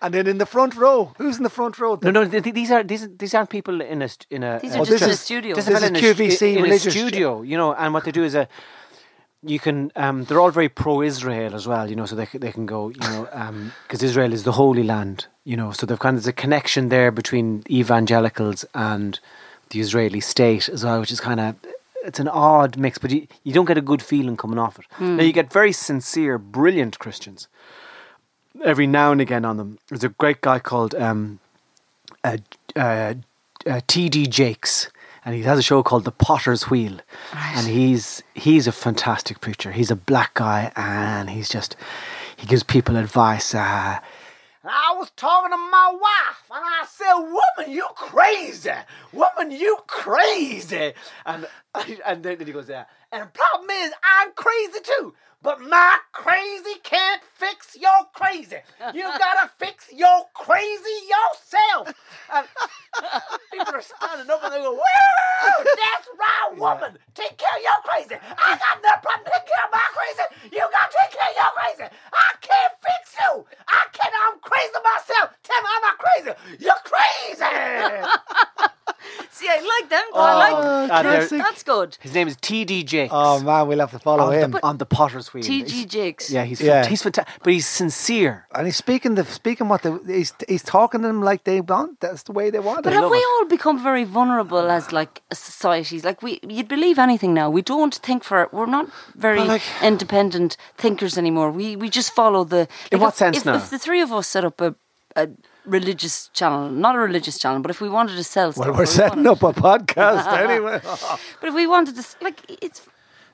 And then in the front row, who's in the front row? No, no, th- th- these are these these aren't people in a st- in a. These uh, are Oh, just this in a studio. This, This is is in a, QVC in a religious- studio, you know, and what they do is a. You can. Um, they're all very pro-Israel as well, you know, so they they can go, you know, because Israel is the holy land, you know, so they've kind of there's a connection there between evangelicals and the Israeli state as well, which is kind of it's an odd mix, but you, you don't get a good feeling coming off it. Now you get very sincere, brilliant Christians every now and again on them. There's a great guy called um, uh, uh, uh, T.D. Jakes, and he has a show called The Potter's Wheel, and he's he's a fantastic preacher. He's a black guy, and he's just he gives people advice. Uh, I was talking to my wife, and I said, "Woman, you crazy! Woman, you crazy!" And and then he goes, "Yeah." And the problem is, I'm crazy too. But my crazy can't fix your crazy. You gotta fix your crazy yourself. And people are standing up and they go, Woo! That's right, woman. Take care of your crazy. I got no problem taking care of my crazy. You gotta take care of your crazy. I can't fix you. I can't. I'm crazy myself. Tell me I'm not crazy. You're crazy. See, I like them. I like uh, that's, they're- that's good. His name is T.D. Jakes. Oh man, we'll have to follow on, him. the, on the Potter's Wheel. T.D. He's- Jakes. Yeah, he's Yeah. fant- he's fantastic, but he's sincere. and he's speaking the speaking what the he's he's talking to them like they want. That's the way they want But it. have we all become very vulnerable as like a societies? Like we, you'd believe anything now. We don't think for. We're not very Well, like- independent thinkers anymore. We we just follow the. In like what if, sense if, now? If the three of us set up a, a religious channel, not a religious channel, but if we wanted to sell stuff, well, we're we setting up a podcast anyway. But if we wanted to, like, it's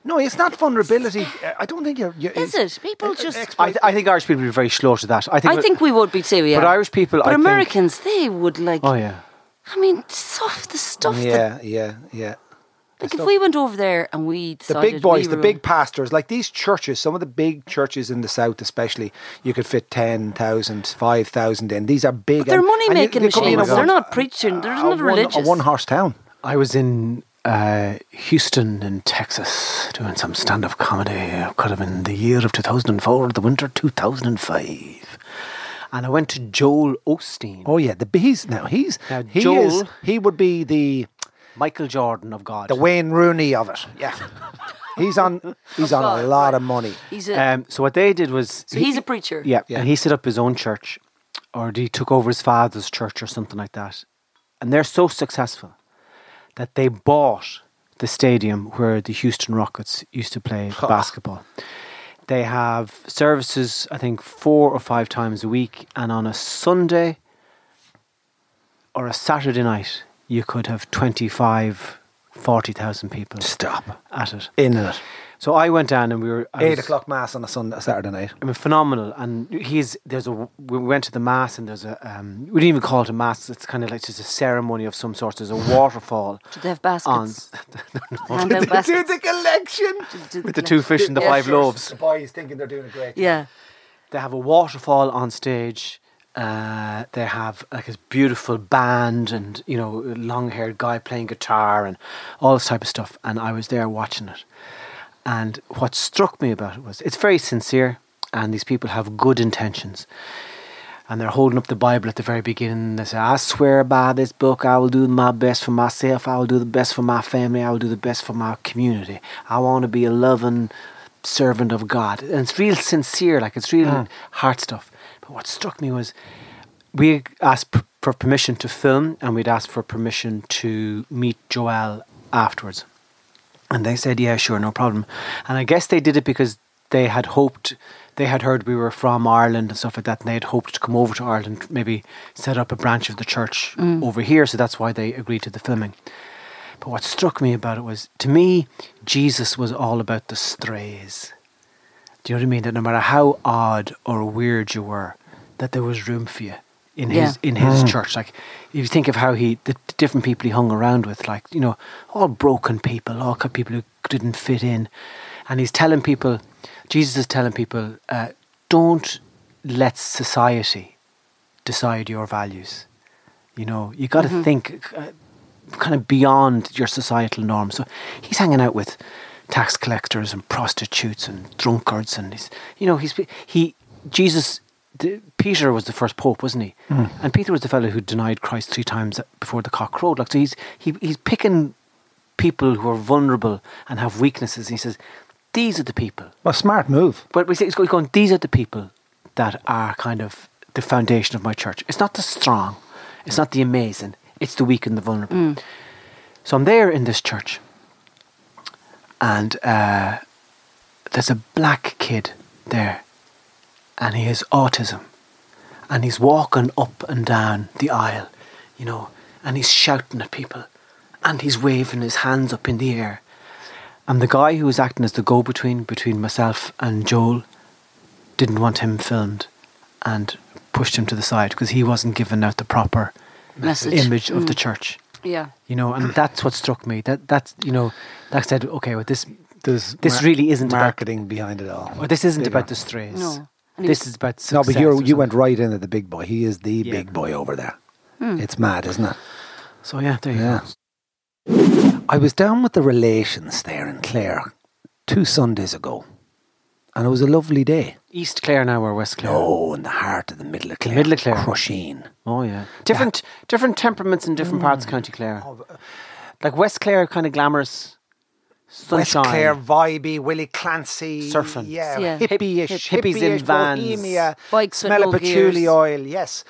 no, it's not vulnerability. I don't think you're. you're is it? People just. I, th- I think Irish people would be very slow to that. I think. I think we would be too. Yeah. But Irish people, But I think- Americans, they would like. Oh yeah. I mean, stuff. The stuff. That, Yeah, yeah, yeah. Like if we went over there and we The big boys, we the big pastors, like these churches, some of the big churches in the south, especially, you could fit 10,000, 5,000 in. These are big. But they're money making they could be in a machines. They're one- not preaching. They're a not one- religious. A one horse town. I was in uh, Houston in Texas doing some stand up comedy. It could have been the year of 2004, the winter 2005. And I went to Joel Osteen, Oh yeah, the he's now he's Now, he Joel- is he would be the Michael Jordan of God. the Wayne Rooney of it. Yeah, he's on he's on a lot of money. He's a, Um, so what they did was. so he's a preacher. Yeah, Yeah. and he set up his own church, or he took over his father's church or something like that. And they're so successful that they bought the stadium where the Houston Rockets used to play basketball. They have services, I think, four or five times a week, and on a Sunday or a Saturday night, you could have 25, 40,000 people Stop at it. in it. So I went down and we were. I Eight was- o'clock mass on a Sunday, Saturday night. I mean, phenomenal. And he's there's a we went to the mass and there's a um, we didn't even call it a mass. It's kind of like just a ceremony of some sort. There's a waterfall Did they have on baskets? Hand out baskets. do the collection. Did with the two fish and the Yeah. five loaves. The boys thinking they're doing a great. Yeah. They have a waterfall on stage. Uh, they have like a beautiful band and you know long-haired guy playing guitar and all this type of stuff. And I was there watching it. And what struck me about it was it's very sincere, and these people have good intentions. And they're holding up the Bible at the very beginning. They say, I swear by this book, I will do my best for myself. I will do the best for my family. I will do the best for my community. I want to be a loving servant of God. And it's real sincere, like it's real heart stuff. But what struck me was we asked p- for permission to film and we'd asked for permission to meet Joel afterwards. And they said, yeah, sure, no problem. And I guess they did it because they had hoped, they had heard we were from Ireland and stuff like that, and they had hoped to come over to Ireland, maybe set up a branch of the church mm. over here. So that's why they agreed to the filming. But what struck me about it was, to me, Jesus was all about the strays. Do you know what I mean? That no matter how odd or weird you were, that there was room for you in his in his church. Like if you think of how he the different people he hung around with, like you know, all broken people, all kind of people who didn't fit in, and he's telling people, Jesus is telling people, uh, don't let society decide your values. You know, you got to Mhm. think uh, kind of beyond your societal norms. So he's hanging out with tax collectors and prostitutes and drunkards, and he's, you know, he's he Jesus. The, Peter was the first pope, wasn't he? Mm. And Peter was the fellow who denied Christ three times before the cock crowed. Like, so he's he, he's picking people who are vulnerable and have weaknesses. and He says, "These are the people." Well, smart move. But we say he's going. These are the people that are kind of the foundation of my church. It's not the strong, it's not the amazing. It's the weak and the vulnerable. So I'm there in this church, and uh, there's a black kid there, and he has autism, and he's walking up and down the aisle, you know, and he's shouting at people, and he's waving his hands up in the air. And the guy who was acting as the go between between myself and Joel didn't want him filmed and pushed him to the side because he wasn't giving out the proper Message. image of the Mm. church. Yeah. You know, and that's what struck me. That that's you know, that said, okay, well this There's this mar- really isn't marketing behind it all. about or this isn't Bigger. about the strays. No. And This is about No, but you or you went right into the big boy. He is the Yeah. big boy over there. Hmm. It's mad, isn't it? So yeah, there you Yeah. go. I was down with the relations there in Clare two Sundays ago, and it was a lovely day. East Clare now or West Clare? No, in the heart of the middle of Clare. middle of Clare. Crusheen. Oh yeah, different different temperaments in different parts of mm. County Clare. Oh, uh, Like West Clare, kind of glamorous, West. Clare vibey, Willie Clancy, Surfing. yeah, Yeah. hippie-ish, Hip- hippies in hippie-ish, vans. bohemia, Bikes smell of patchouli gears. oil, yes.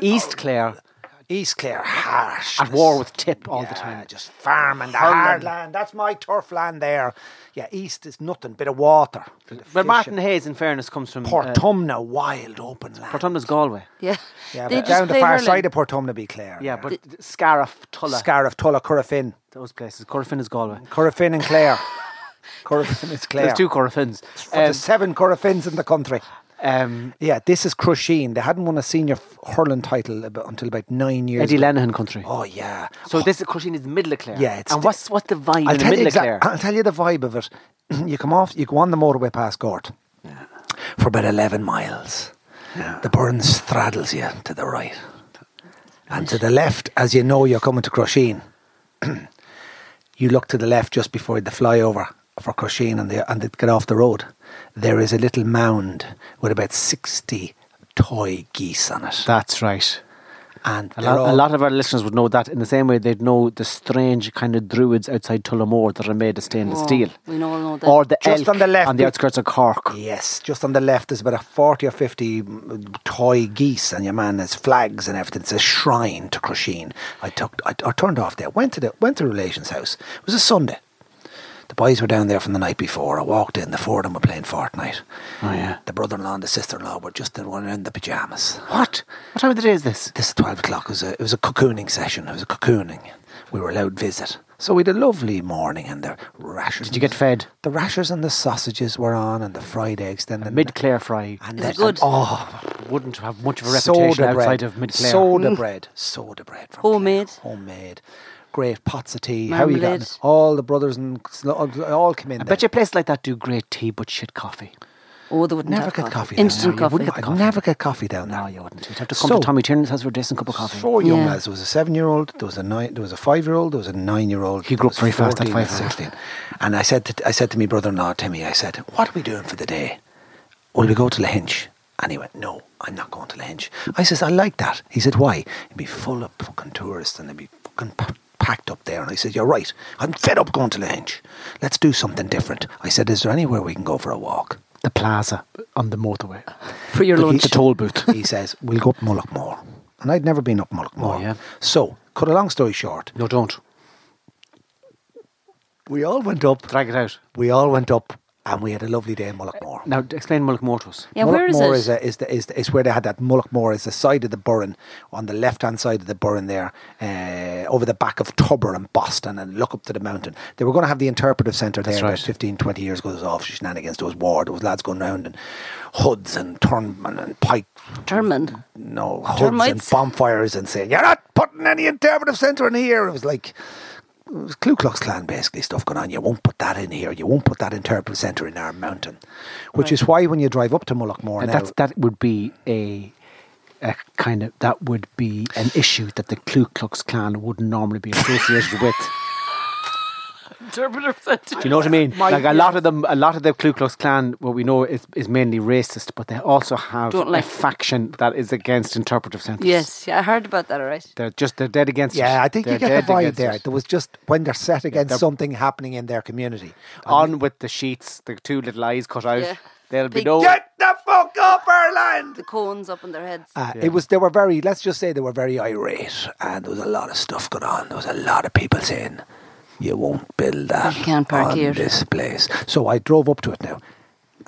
East Clare, East Clare, harsh. at war with Tip all the time. Just farming the hard land. That's my turf land there. Yeah, east is nothing, bit of water. But Martin. Hayes, in fairness, comes from uh, Portumna, wild open land. Portumna's Galway. Yeah. yeah, they but just down the far hurling. side of Portumna be Clare. Yeah, but Scariff, Tulla, Scariff, Tulla, Corofin. those places. Corofin is Galway. Corofin and Clare. Corofin is Clare. There's two Corofins. There's seven Corofins in the country. Um, Yeah, this is Crusheen. They hadn't won a senior hurling title about, until about nine years Eddie ago. Lenihan country. Oh, yeah. So this is Crusheen is middle of Clare. Yeah, it's and the- what's what's the vibe I'll in the tell, you middle Clare? I'll tell you the vibe of it. you come off, you go on the motorway past Gort for about 11 miles. The Burren straddles you to the right. And to the left, as you know you're coming to Crusheen, you look to the left just before the flyover for Crusheen and, the, and they get off the road. There is a little mound with about 60 toy geese on it. That's right. and A lot, a lot of our listeners would know that in the same way they'd know the strange kind of druids outside Tullamore that are made of stainless Oh, steel. We all know that. Or the Just elk on the left on the outskirts of Cork. Yes, just on the left is about a 40 or 50 mm, toy geese, and your man has flags and everything. It's a shrine to Crusheen. I, took, I, I turned off there, went to the went to the relations' house. It was a Sunday. The boys were down there from the night before. I walked in, the four of them were playing Fortnite. Oh, yeah. The brother in law and the sister in law were just in one in the pyjamas. What? What time of the day is this? This is 12 o'clock. It was, a, it was a cocooning session. It was a cocooning. We were allowed visit. So we had a lovely morning, and the rashers. Did you get fed? The rashers and the sausages were on, and the fried eggs. Then the Mid Clare fry and Is then, it good? oh, wouldn't have much of a reputation soda outside bread. of Mid Clare. Soda mm. bread. Soda bread. From Homemade. Clare. Homemade. Great pots of tea. How you got All the brothers and all come in. I there. bet you places like that do great tea but shit coffee. Oh, they wouldn't Never have get coffee. coffee. down Instant there. You coffee. wouldn't- I'd never get coffee down there. No, you wouldn't. You'd have to come So- to Tommy Tiernan's house for a decent cup of coffee. Four young Yeah. lads. There was a seven-year-old. There was a nine. There was a five-year-old. There was a nine-year-old. He grew up very fast at 14 and. Sixteen. And I said to I said to my brother-in-law Timmy. I said, "What are we doing for the day? Will we go to Lahinch?" And he went, "No, I'm not going to Lahinch." I says, "I like that." He said, "Why?" It'd be full of fucking tourists and they'd be fucking pa- packed up there. And I said, "You're right. I'm fed up going to Lahinch. Let's do something different." I said, "Is there anywhere we can go for a walk?" The plaza on the motorway. For your But he- lunch. The toll booth. he says, We'll go up Mullaghmore. And I'd never been up Mullaghmore. Oh, yeah. So, cut a long story short, No, don't. we all went up. Drag it out. We all went up and we had a lovely day in Mullaghmore. Now, explain Mullaghmore to us. yeah, where is it? Is, a, is, the, is, the, is where they had that. Mullaghmore is the side of the Burren, on the left hand side of the Burren there, uh, over the back of Tubber and Boston, and look up to the mountain. They were going to have the interpretive centre there That's about 15, 20 years ago. There was off shenanigans. There was war. There was lads going round and hoods and turnmen and pike German. no hoods Termites? and bonfires and saying you're not putting any interpretive centre in here. It was like it was Ku Klux Klan basically stuff going on. You won't put that in here. You won't put that interpretive centre in our mountain, which is why when you drive up to Mullaghmore And now, that's, that would be a, a kind of that would be an issue that the Ku Klux Klan wouldn't normally be associated with. Interpreter centre. Do you know what I mean? My- like a lot of them, a lot of the Ku Klux Klan, what we know is, is mainly racist, but they also have Don't like- a faction that is against interpretive centres. Yes, yeah, I heard about that. All right. they're just they're dead against it. yeah, I think you They're get the vibe there. it. There was just when they're set against they're- something happening in their community. On with the sheets, the two little eyes cut out. Yeah. There'll be no. Get the fuck up, our land! The cones up on their heads. Uh, It was they were very let's just say they were very irate and there was a lot of stuff going on. There was a lot of people saying you won't build that You can't park on here." this place. So I drove up to it now.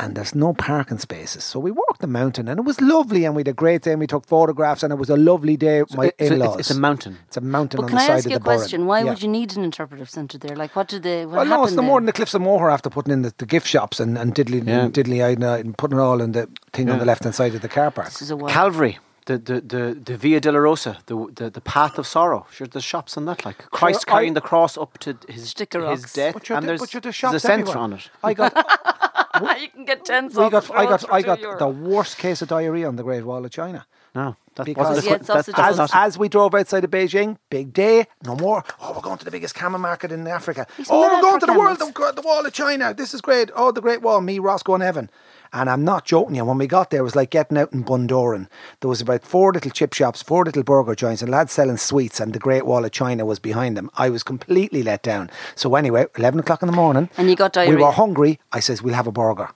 And there's no parking spaces. So we walked the mountain and it was lovely and we had a great day and we took photographs and it was a lovely day with my It- it's- in-laws. it's a mountain. It's a mountain but on can the I ask you a question? Burren. Why Yeah. would you need an interpretive centre there? Like, what did they? What Well, no, it's the more than the Cliffs of Moher after putting in the, the gift shops and, and diddly, Yeah. diddly eyed and putting it all in the thing on the left hand side of the car park. This is a while. Calvary, the, the, the, the Via Dolorosa, the, the the path of sorrow. Sure, there's shops on that, like Christ I- carrying the cross up to his, his death, But and the- there's, but the there's a centre on it. I got you can get tens we off got I got I got the worst case of diarrhea on the Great Wall of China. No, that Because- wasn't Yeah, a, it's that, also that's As, as we drove outside of Beijing, big day, no more. Oh, we're going to the biggest camel market in Africa. He's oh, we're going for to the world, the, the Wall of China. This is great. Oh, the Great Wall. Me, Roscoe, and Evan. And I'm not joking you. When we got there, it was like getting out in Bundoran. There was about four little chip shops, four little burger joints, and lads selling sweets, and the Great Wall of China was behind them. I was completely let down. So anyway, eleven o'clock in the morning, And you got diarrhea. We were hungry. I says, "We'll have a burger."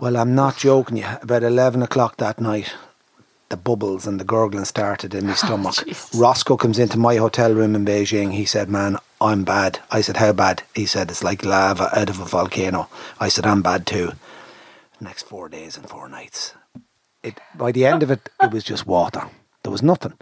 Well, I'm not joking you. About 11 o'clock that night, the bubbles and the gurgling started in my oh, stomach. jeez. Roscoe comes into my hotel room in Beijing. He said, Man, I'm bad. I said, How bad? He said, It's like lava out of a volcano. I said, I'm bad too. Next four days and four nights. It, by the end of it, it was just water. There was nothing.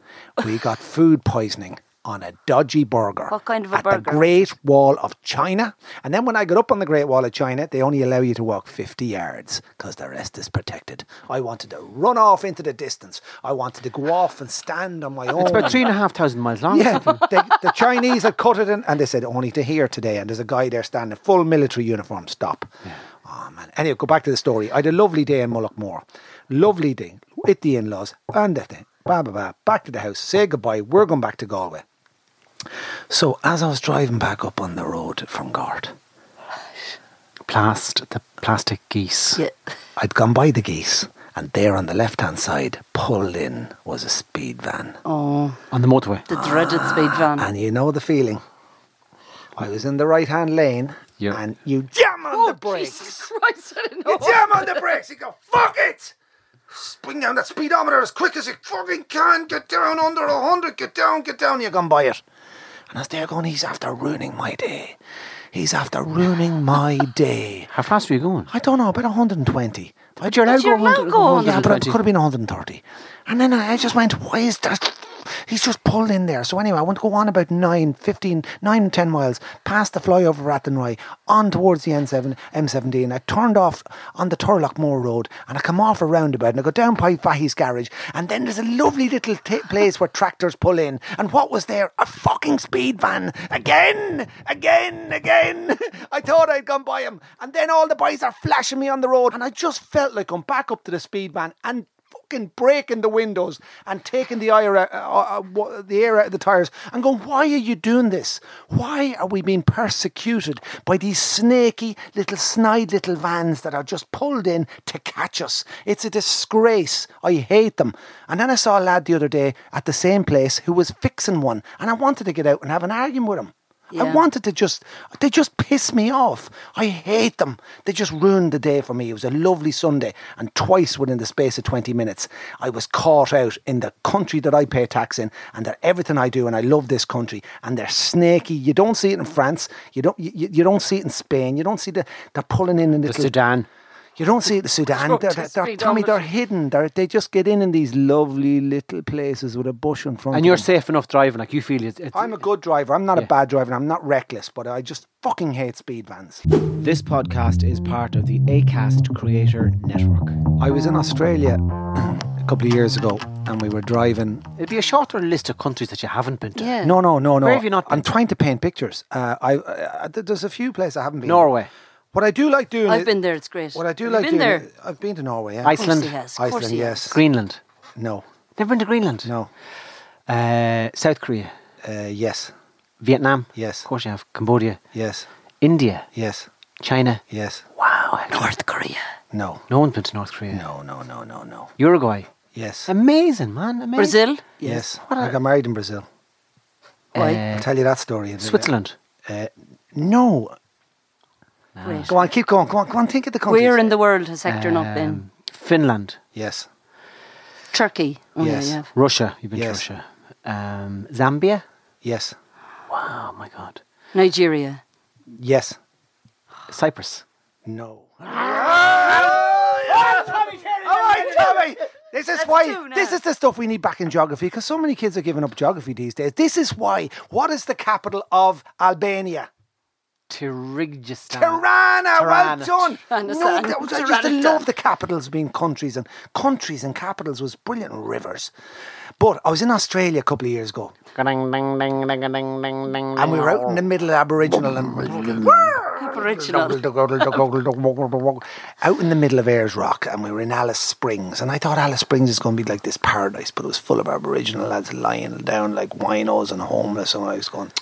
We got food poisoning on a dodgy burger. What kind of a at burger? the Great Wall of China. And then when I got up on the Great Wall of China, they only allow you to walk 50 yards because the rest is protected. I wanted to run off into the distance. I wanted to go off and stand on my own. it's about three and a half thousand miles long. Yeah, they, the Chinese had cut it in, and they said only to here today. And there's a guy there standing full military uniform. Stop. Oh man. Anyway, go back to the story. I had a lovely day in Mullaghmore. Lovely day with the in-laws and that thing. Blah blah blah. Back to the house. Say goodbye. We're going back to Galway. So as I was driving back up on the road from Gort, Plast, the plastic geese. Yeah. I'd gone by the geese, and there on the left-hand side, pulled in, was a speed van. Oh, On the motorway. the dreaded speed van. And you know the feeling. I was in the right hand lane, Yeah. and you jam on the brakes. Oh, Jesus Christ, I didn't know. You jam on the brakes. You go, fuck it. Bring down that speedometer as quick as you fucking can. Get down under a hundred. Get down, get down. You're gone by it. And I was there going, he's after ruining my day. He's after ruining my day. How fast were you going? I don't know, about 120. But you're allowed you're go allowed 100 go go 120. Yeah, but it 120. could have been 130. And then I just went, why is that? He's just pulled in there. So anyway, I want to go on about 9, 15, 9, 10 miles past the flyover Rathenroy, on towards the N7, M17. I turned off on the Turloughmore Road and I come off a roundabout and I go down by Fahy's garage. And then there's a lovely little t- place where tractors pull in. And what was there? A fucking speed van. Again, again, again. I thought I'd gone by him. And then all the boys are flashing me on the road. And I just felt like I'm back up to the speed van and fucking breaking the windows and taking the air out, uh, uh, uh, the air out of the tires and going, why are you doing this? Why are we being persecuted by these snaky little snide little vans that are just pulled in to catch us? It's a disgrace. I hate them. And then I saw a lad the other day at the same place who was fixing one, and I wanted to get out and have an argument with him. I wanted to just, they just piss me off. I hate them. They just ruined the day for me. It was a lovely Sunday, and twice within the space of 20 minutes, I was caught out in the country that I pay tax in, and they're everything I do, and I love this country, and they're snaky. You don't see it in France. You don't, you, you don't see it in Spain. You don't see the, they're pulling in in The Sudan. You don't see it in Sudan. Truck They're, they're, they're, Tommy, they're hidden. They're, they just get in in these lovely little places with a bush in front And of you're them. safe enough driving, like you feel it's. it's I'm a good driver. I'm not a bad driver. I'm not reckless, but I just fucking hate speed vans. This podcast is part of the ACAST Creator Network. I was in Australia a couple of years ago and we were driving. It'd be a shorter list of countries that you haven't been to. Yeah. No, no, no, no. Where have you not I'm to? trying to paint pictures. Uh, I, uh, there's a few places I haven't been. Norway, What I do like doing. I've is- been there. It's great. What I do Have like you been doing. there. is- I've been to Norway. Yeah. Of course Iceland, he has. Of course Iceland, he yes. Greenland. No, Never been to Greenland. no. Uh, South Korea, Uh, yes, Vietnam. Yes. Of course you have. Cambodia, yes, India, yes, China. yes. Wow. North Korea. No, No one's been to North Korea. no, no, no, no, no. Uruguay. Yes, Amazing, man. Amazing. Brazil. yes. What I a- got married in Brazil. Why? Uh, I'll tell you that story. in a minute. Switzerland. Uh, no. Great. Go on, keep going. Go on, go on. Think of the countries. Where in the world has Hector not been? Um, Finland. Yes. Turkey. Oh, Yes. Yeah, yeah. Russia. You've been Yes. to Russia. Um, Zambia. Yes. Oh my God. Nigeria. Yes. Cyprus. No. All right, Tommy. This is why. two now. This is the stuff we need back in geography because so many kids are giving up geography these days. This is why. What is the capital of Albania? Kyrgyzstan. Tirana. Well done. No, that was, I to love the capitals being countries and countries and capitals was brilliant rivers. But I was in Australia a couple of years ago And and we were out in the middle of Aboriginal and Aboriginal. out in the middle of Ayers Rock and we were in Alice Springs and I thought Alice Springs is going to be like this paradise but it was full of Aboriginal lads lying down like winos and homeless and I was going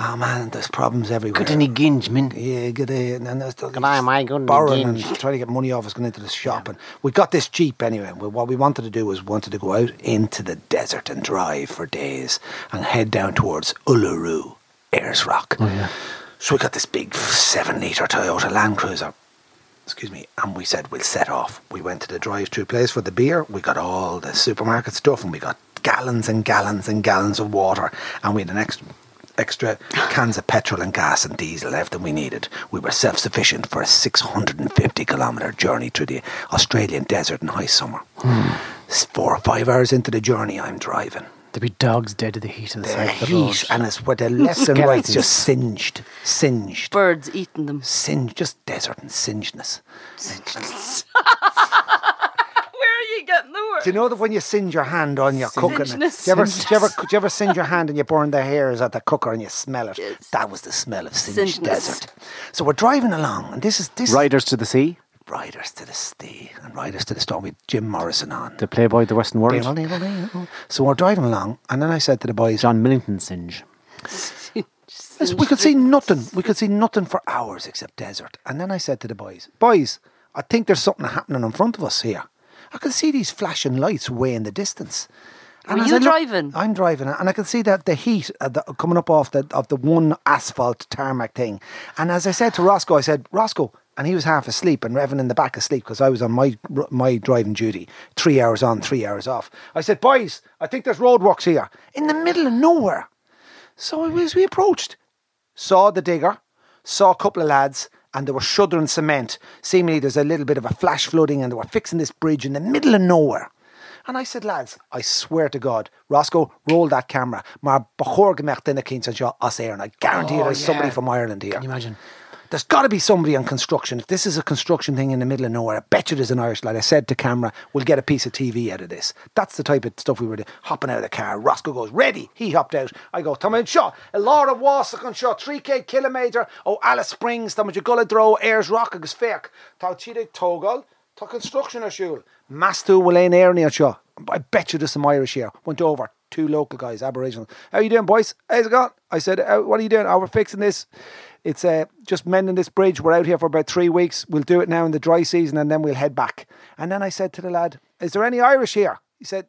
oh man there's problems everywhere Good any ginge, man. yeah, good day. And then there's the G'day, my good borrowing and trying to get money off us going into the shop. And we got this Jeep anyway. Well, what we wanted to do was we wanted to go out into the desert and drive for days and head down towards Uluru, Ayers Rock. Oh, yeah. So we got this big seven litre Toyota Land Cruiser. Excuse me, and we said we'll set off. We went to the drive-through place for the beer. We got all the supermarket stuff, and we got gallons and gallons and gallons of water, and we had an extra extra cans of petrol and gas and diesel, left everything we needed. We were self-sufficient for a 650 kilometre journey through the Australian desert in high summer. S- Four or five hours into the journey, I'm driving. There'd be dogs dead of the heat of the The side of the road. heat, and it's where the left and right's just singed, singed, Birds eating them. singed, just desert and singedness. Where are you getting the word? Do you know that when you singe your hand on your cooking, do you ever, do you ever, do you ever singe your hand and you burn the hairs at the cooker and you smell it? That was the smell of singed Singeness. desert. So we're driving along, and this is this Riders to the Sea. Riders to the Sea and Riders to the Storm with Jim Morrison on. The Playboy of the Western World. So we're driving along, and then I said to the boys, John Millington Synge. Yes, we could see nothing. We could see nothing for hours except desert. And then I said to the boys, boys, I think there's something happening in front of us here. I can see these flashing lights way in the distance. Were as you look- driving? I'm driving, and I can see that the heat uh, the, coming up off the of the one asphalt tarmac thing. And as I said to Roscoe, I said, Roscoe, and he was half asleep and Revan in the back asleep because I was on my my driving duty, three hours on, three hours off. I said, boys, I think there's roadworks here in the middle of nowhere. So as we approached, saw the digger, saw a couple of lads, and they were shuddering cement. Seemingly there's a little bit of a flash flooding, and they were fixing this bridge in the middle of nowhere. And I said, lads, I swear to God, Roscoe, roll that camera. Maar bachor gemerkt in the Kings and Shaw us here, and I guarantee you Oh, there's somebody from Ireland here. Can you imagine? There's got to be somebody on construction. If this is a construction thing in the middle of nowhere, I bet you there's an Irish lad. I said to camera, we'll get a piece of TV out of this. That's the type of stuff we were doing. Hopping out of the car. Roscoe goes, ready. He hopped out. I go, Tom, shot. A lot of Wasakan shot. 3K kilometre. Oh, Alice Springs. Tom, draw. Ayers Rock. Agus fech. Tá chide togal. Tá construction or shul. Mastu will ain air near shot. I bet you there's some Irish here. Went over. Two local guys, Aboriginal. How you doing, boys? How's it going? I said, "Uh, what are you doing? Oh, we're fixing this. It's uh, just mending this bridge. We're out here for about three weeks. We'll do it now in the dry season and then we'll head back. And then I said to the lad, Is there any Irish here? He said,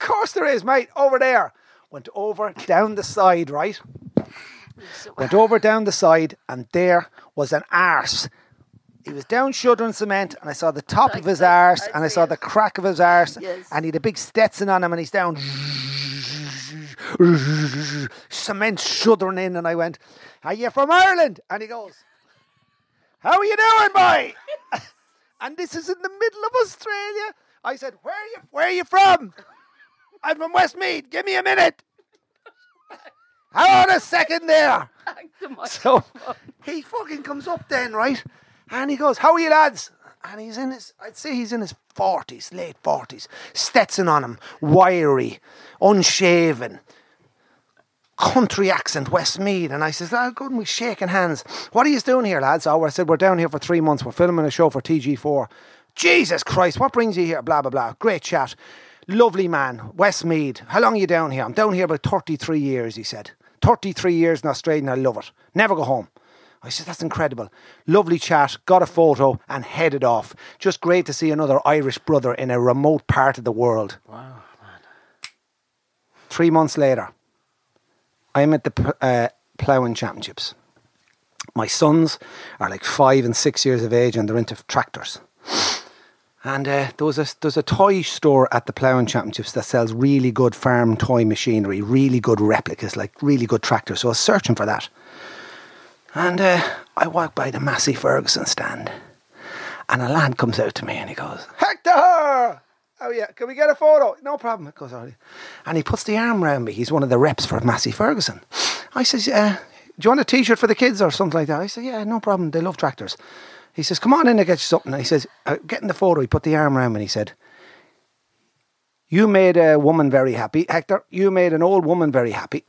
Of course there is, mate, over there. Went over down the side, right? Went over down the side and there was an arse. He was down shuddering cement and I saw the top of his arse and I saw the crack of his arse Yes. and he had a big Stetson on him and he's down cement shuddering in and I went, Are you from Ireland? And he goes, How are you doing, boy? and this is in the middle of Australia. I said, Where are you where are you from? I'm from Westmeath. Give me a minute. Hold on a second there. So he fucking comes up then, right? And he goes, How are you lads? And he's in his, I'd say he's in his 40s, late 40s. Stetson on him, wiry, unshaven, country accent, Westmeath. And I says, oh, good, and we shaking hands. What are you doing here, lads? Oh, I said, we're down here for three months. We're filming a show for TG4. Jesus Christ, what brings you here? Blah, blah, blah. Great chat. Lovely man, Westmeath. How long are you down here? I'm down here about 33 years, he said. 33 years in Australia and I love it. Never go home. I said, that's incredible. Lovely chat, got a photo and headed off. Just great to see another Irish brother in a remote part of the world. Wow. Three months later, I'm at the uh, ploughing championships. My sons are like five and six years of age and they're into tractors. And uh, there was a there's a toy store at the ploughing championships that sells really good farm toy machinery, really good replicas, like really good tractors. So I was searching for that, and uh, I walk by the Massey Ferguson stand, and a lad comes out to me and he goes, "Hector, oh yeah, can we get a photo? No problem." It goes, "All and he puts the arm around me. He's one of the reps for Massey Ferguson. I says, uh, "Do you want a T-shirt for the kids or something like that?" I said, "Yeah, no problem. They love tractors." He says, Come on in and get you something. And he says, uh, Get in the photo. He put the arm around me and he said, You made a woman very happy. Hector, you made an old woman very happy.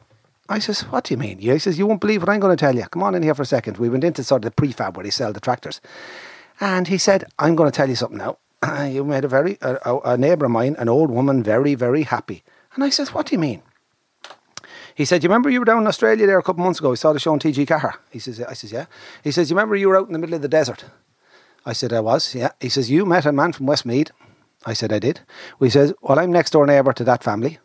I says, What do you mean? He says, You won't believe what I'm going to tell you. Come on in here for a second. We went into sort of the prefab where they sell the tractors. And he said, I'm going to tell you something now. you made a very, a, a neighbour of mine, an old woman, very, very happy. And I says, What do you mean? He said, You remember you were down in Australia there a couple of months ago? We saw the show on TG Ceathair. He says, I says, Yeah. He says, You remember you were out in the middle of the desert? I said, I was, yeah. He says, You met a man from Westmeath? I said, I did. He says, Well, I'm next door neighbour to that family.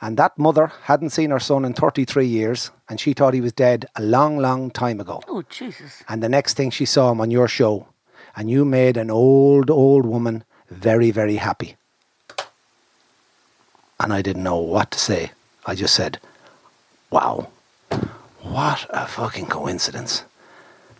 And that mother hadn't seen her son in 33 years, and she thought he was dead a long, long time ago. Oh, Jesus. And the next thing she saw him on your show, and you made an old, old woman very, very happy. And I didn't know what to say. I just said, Wow, what a fucking coincidence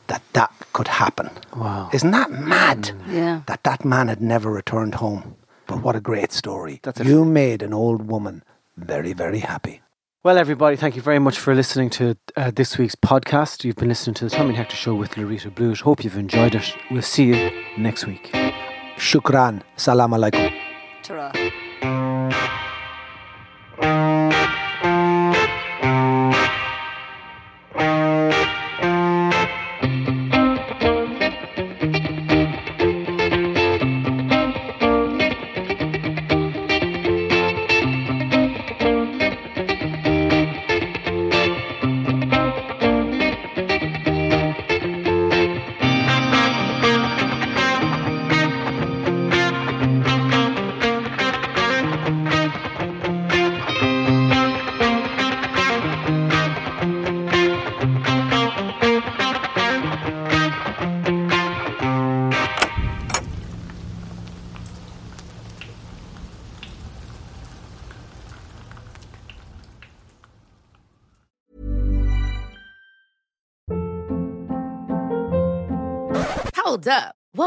that that could happen. Wow. Isn't that mad? Yeah. That that man had never returned home. But what a great story. That's you made an old woman very, very happy. Well, everybody, thank you very much for listening to uh, this week's podcast. You've been listening to the Tommy and Hector Show with Laurita Blewitt. Hope you've enjoyed it. We'll see you next week. Shukran. Salam alaikum. Ta-ra.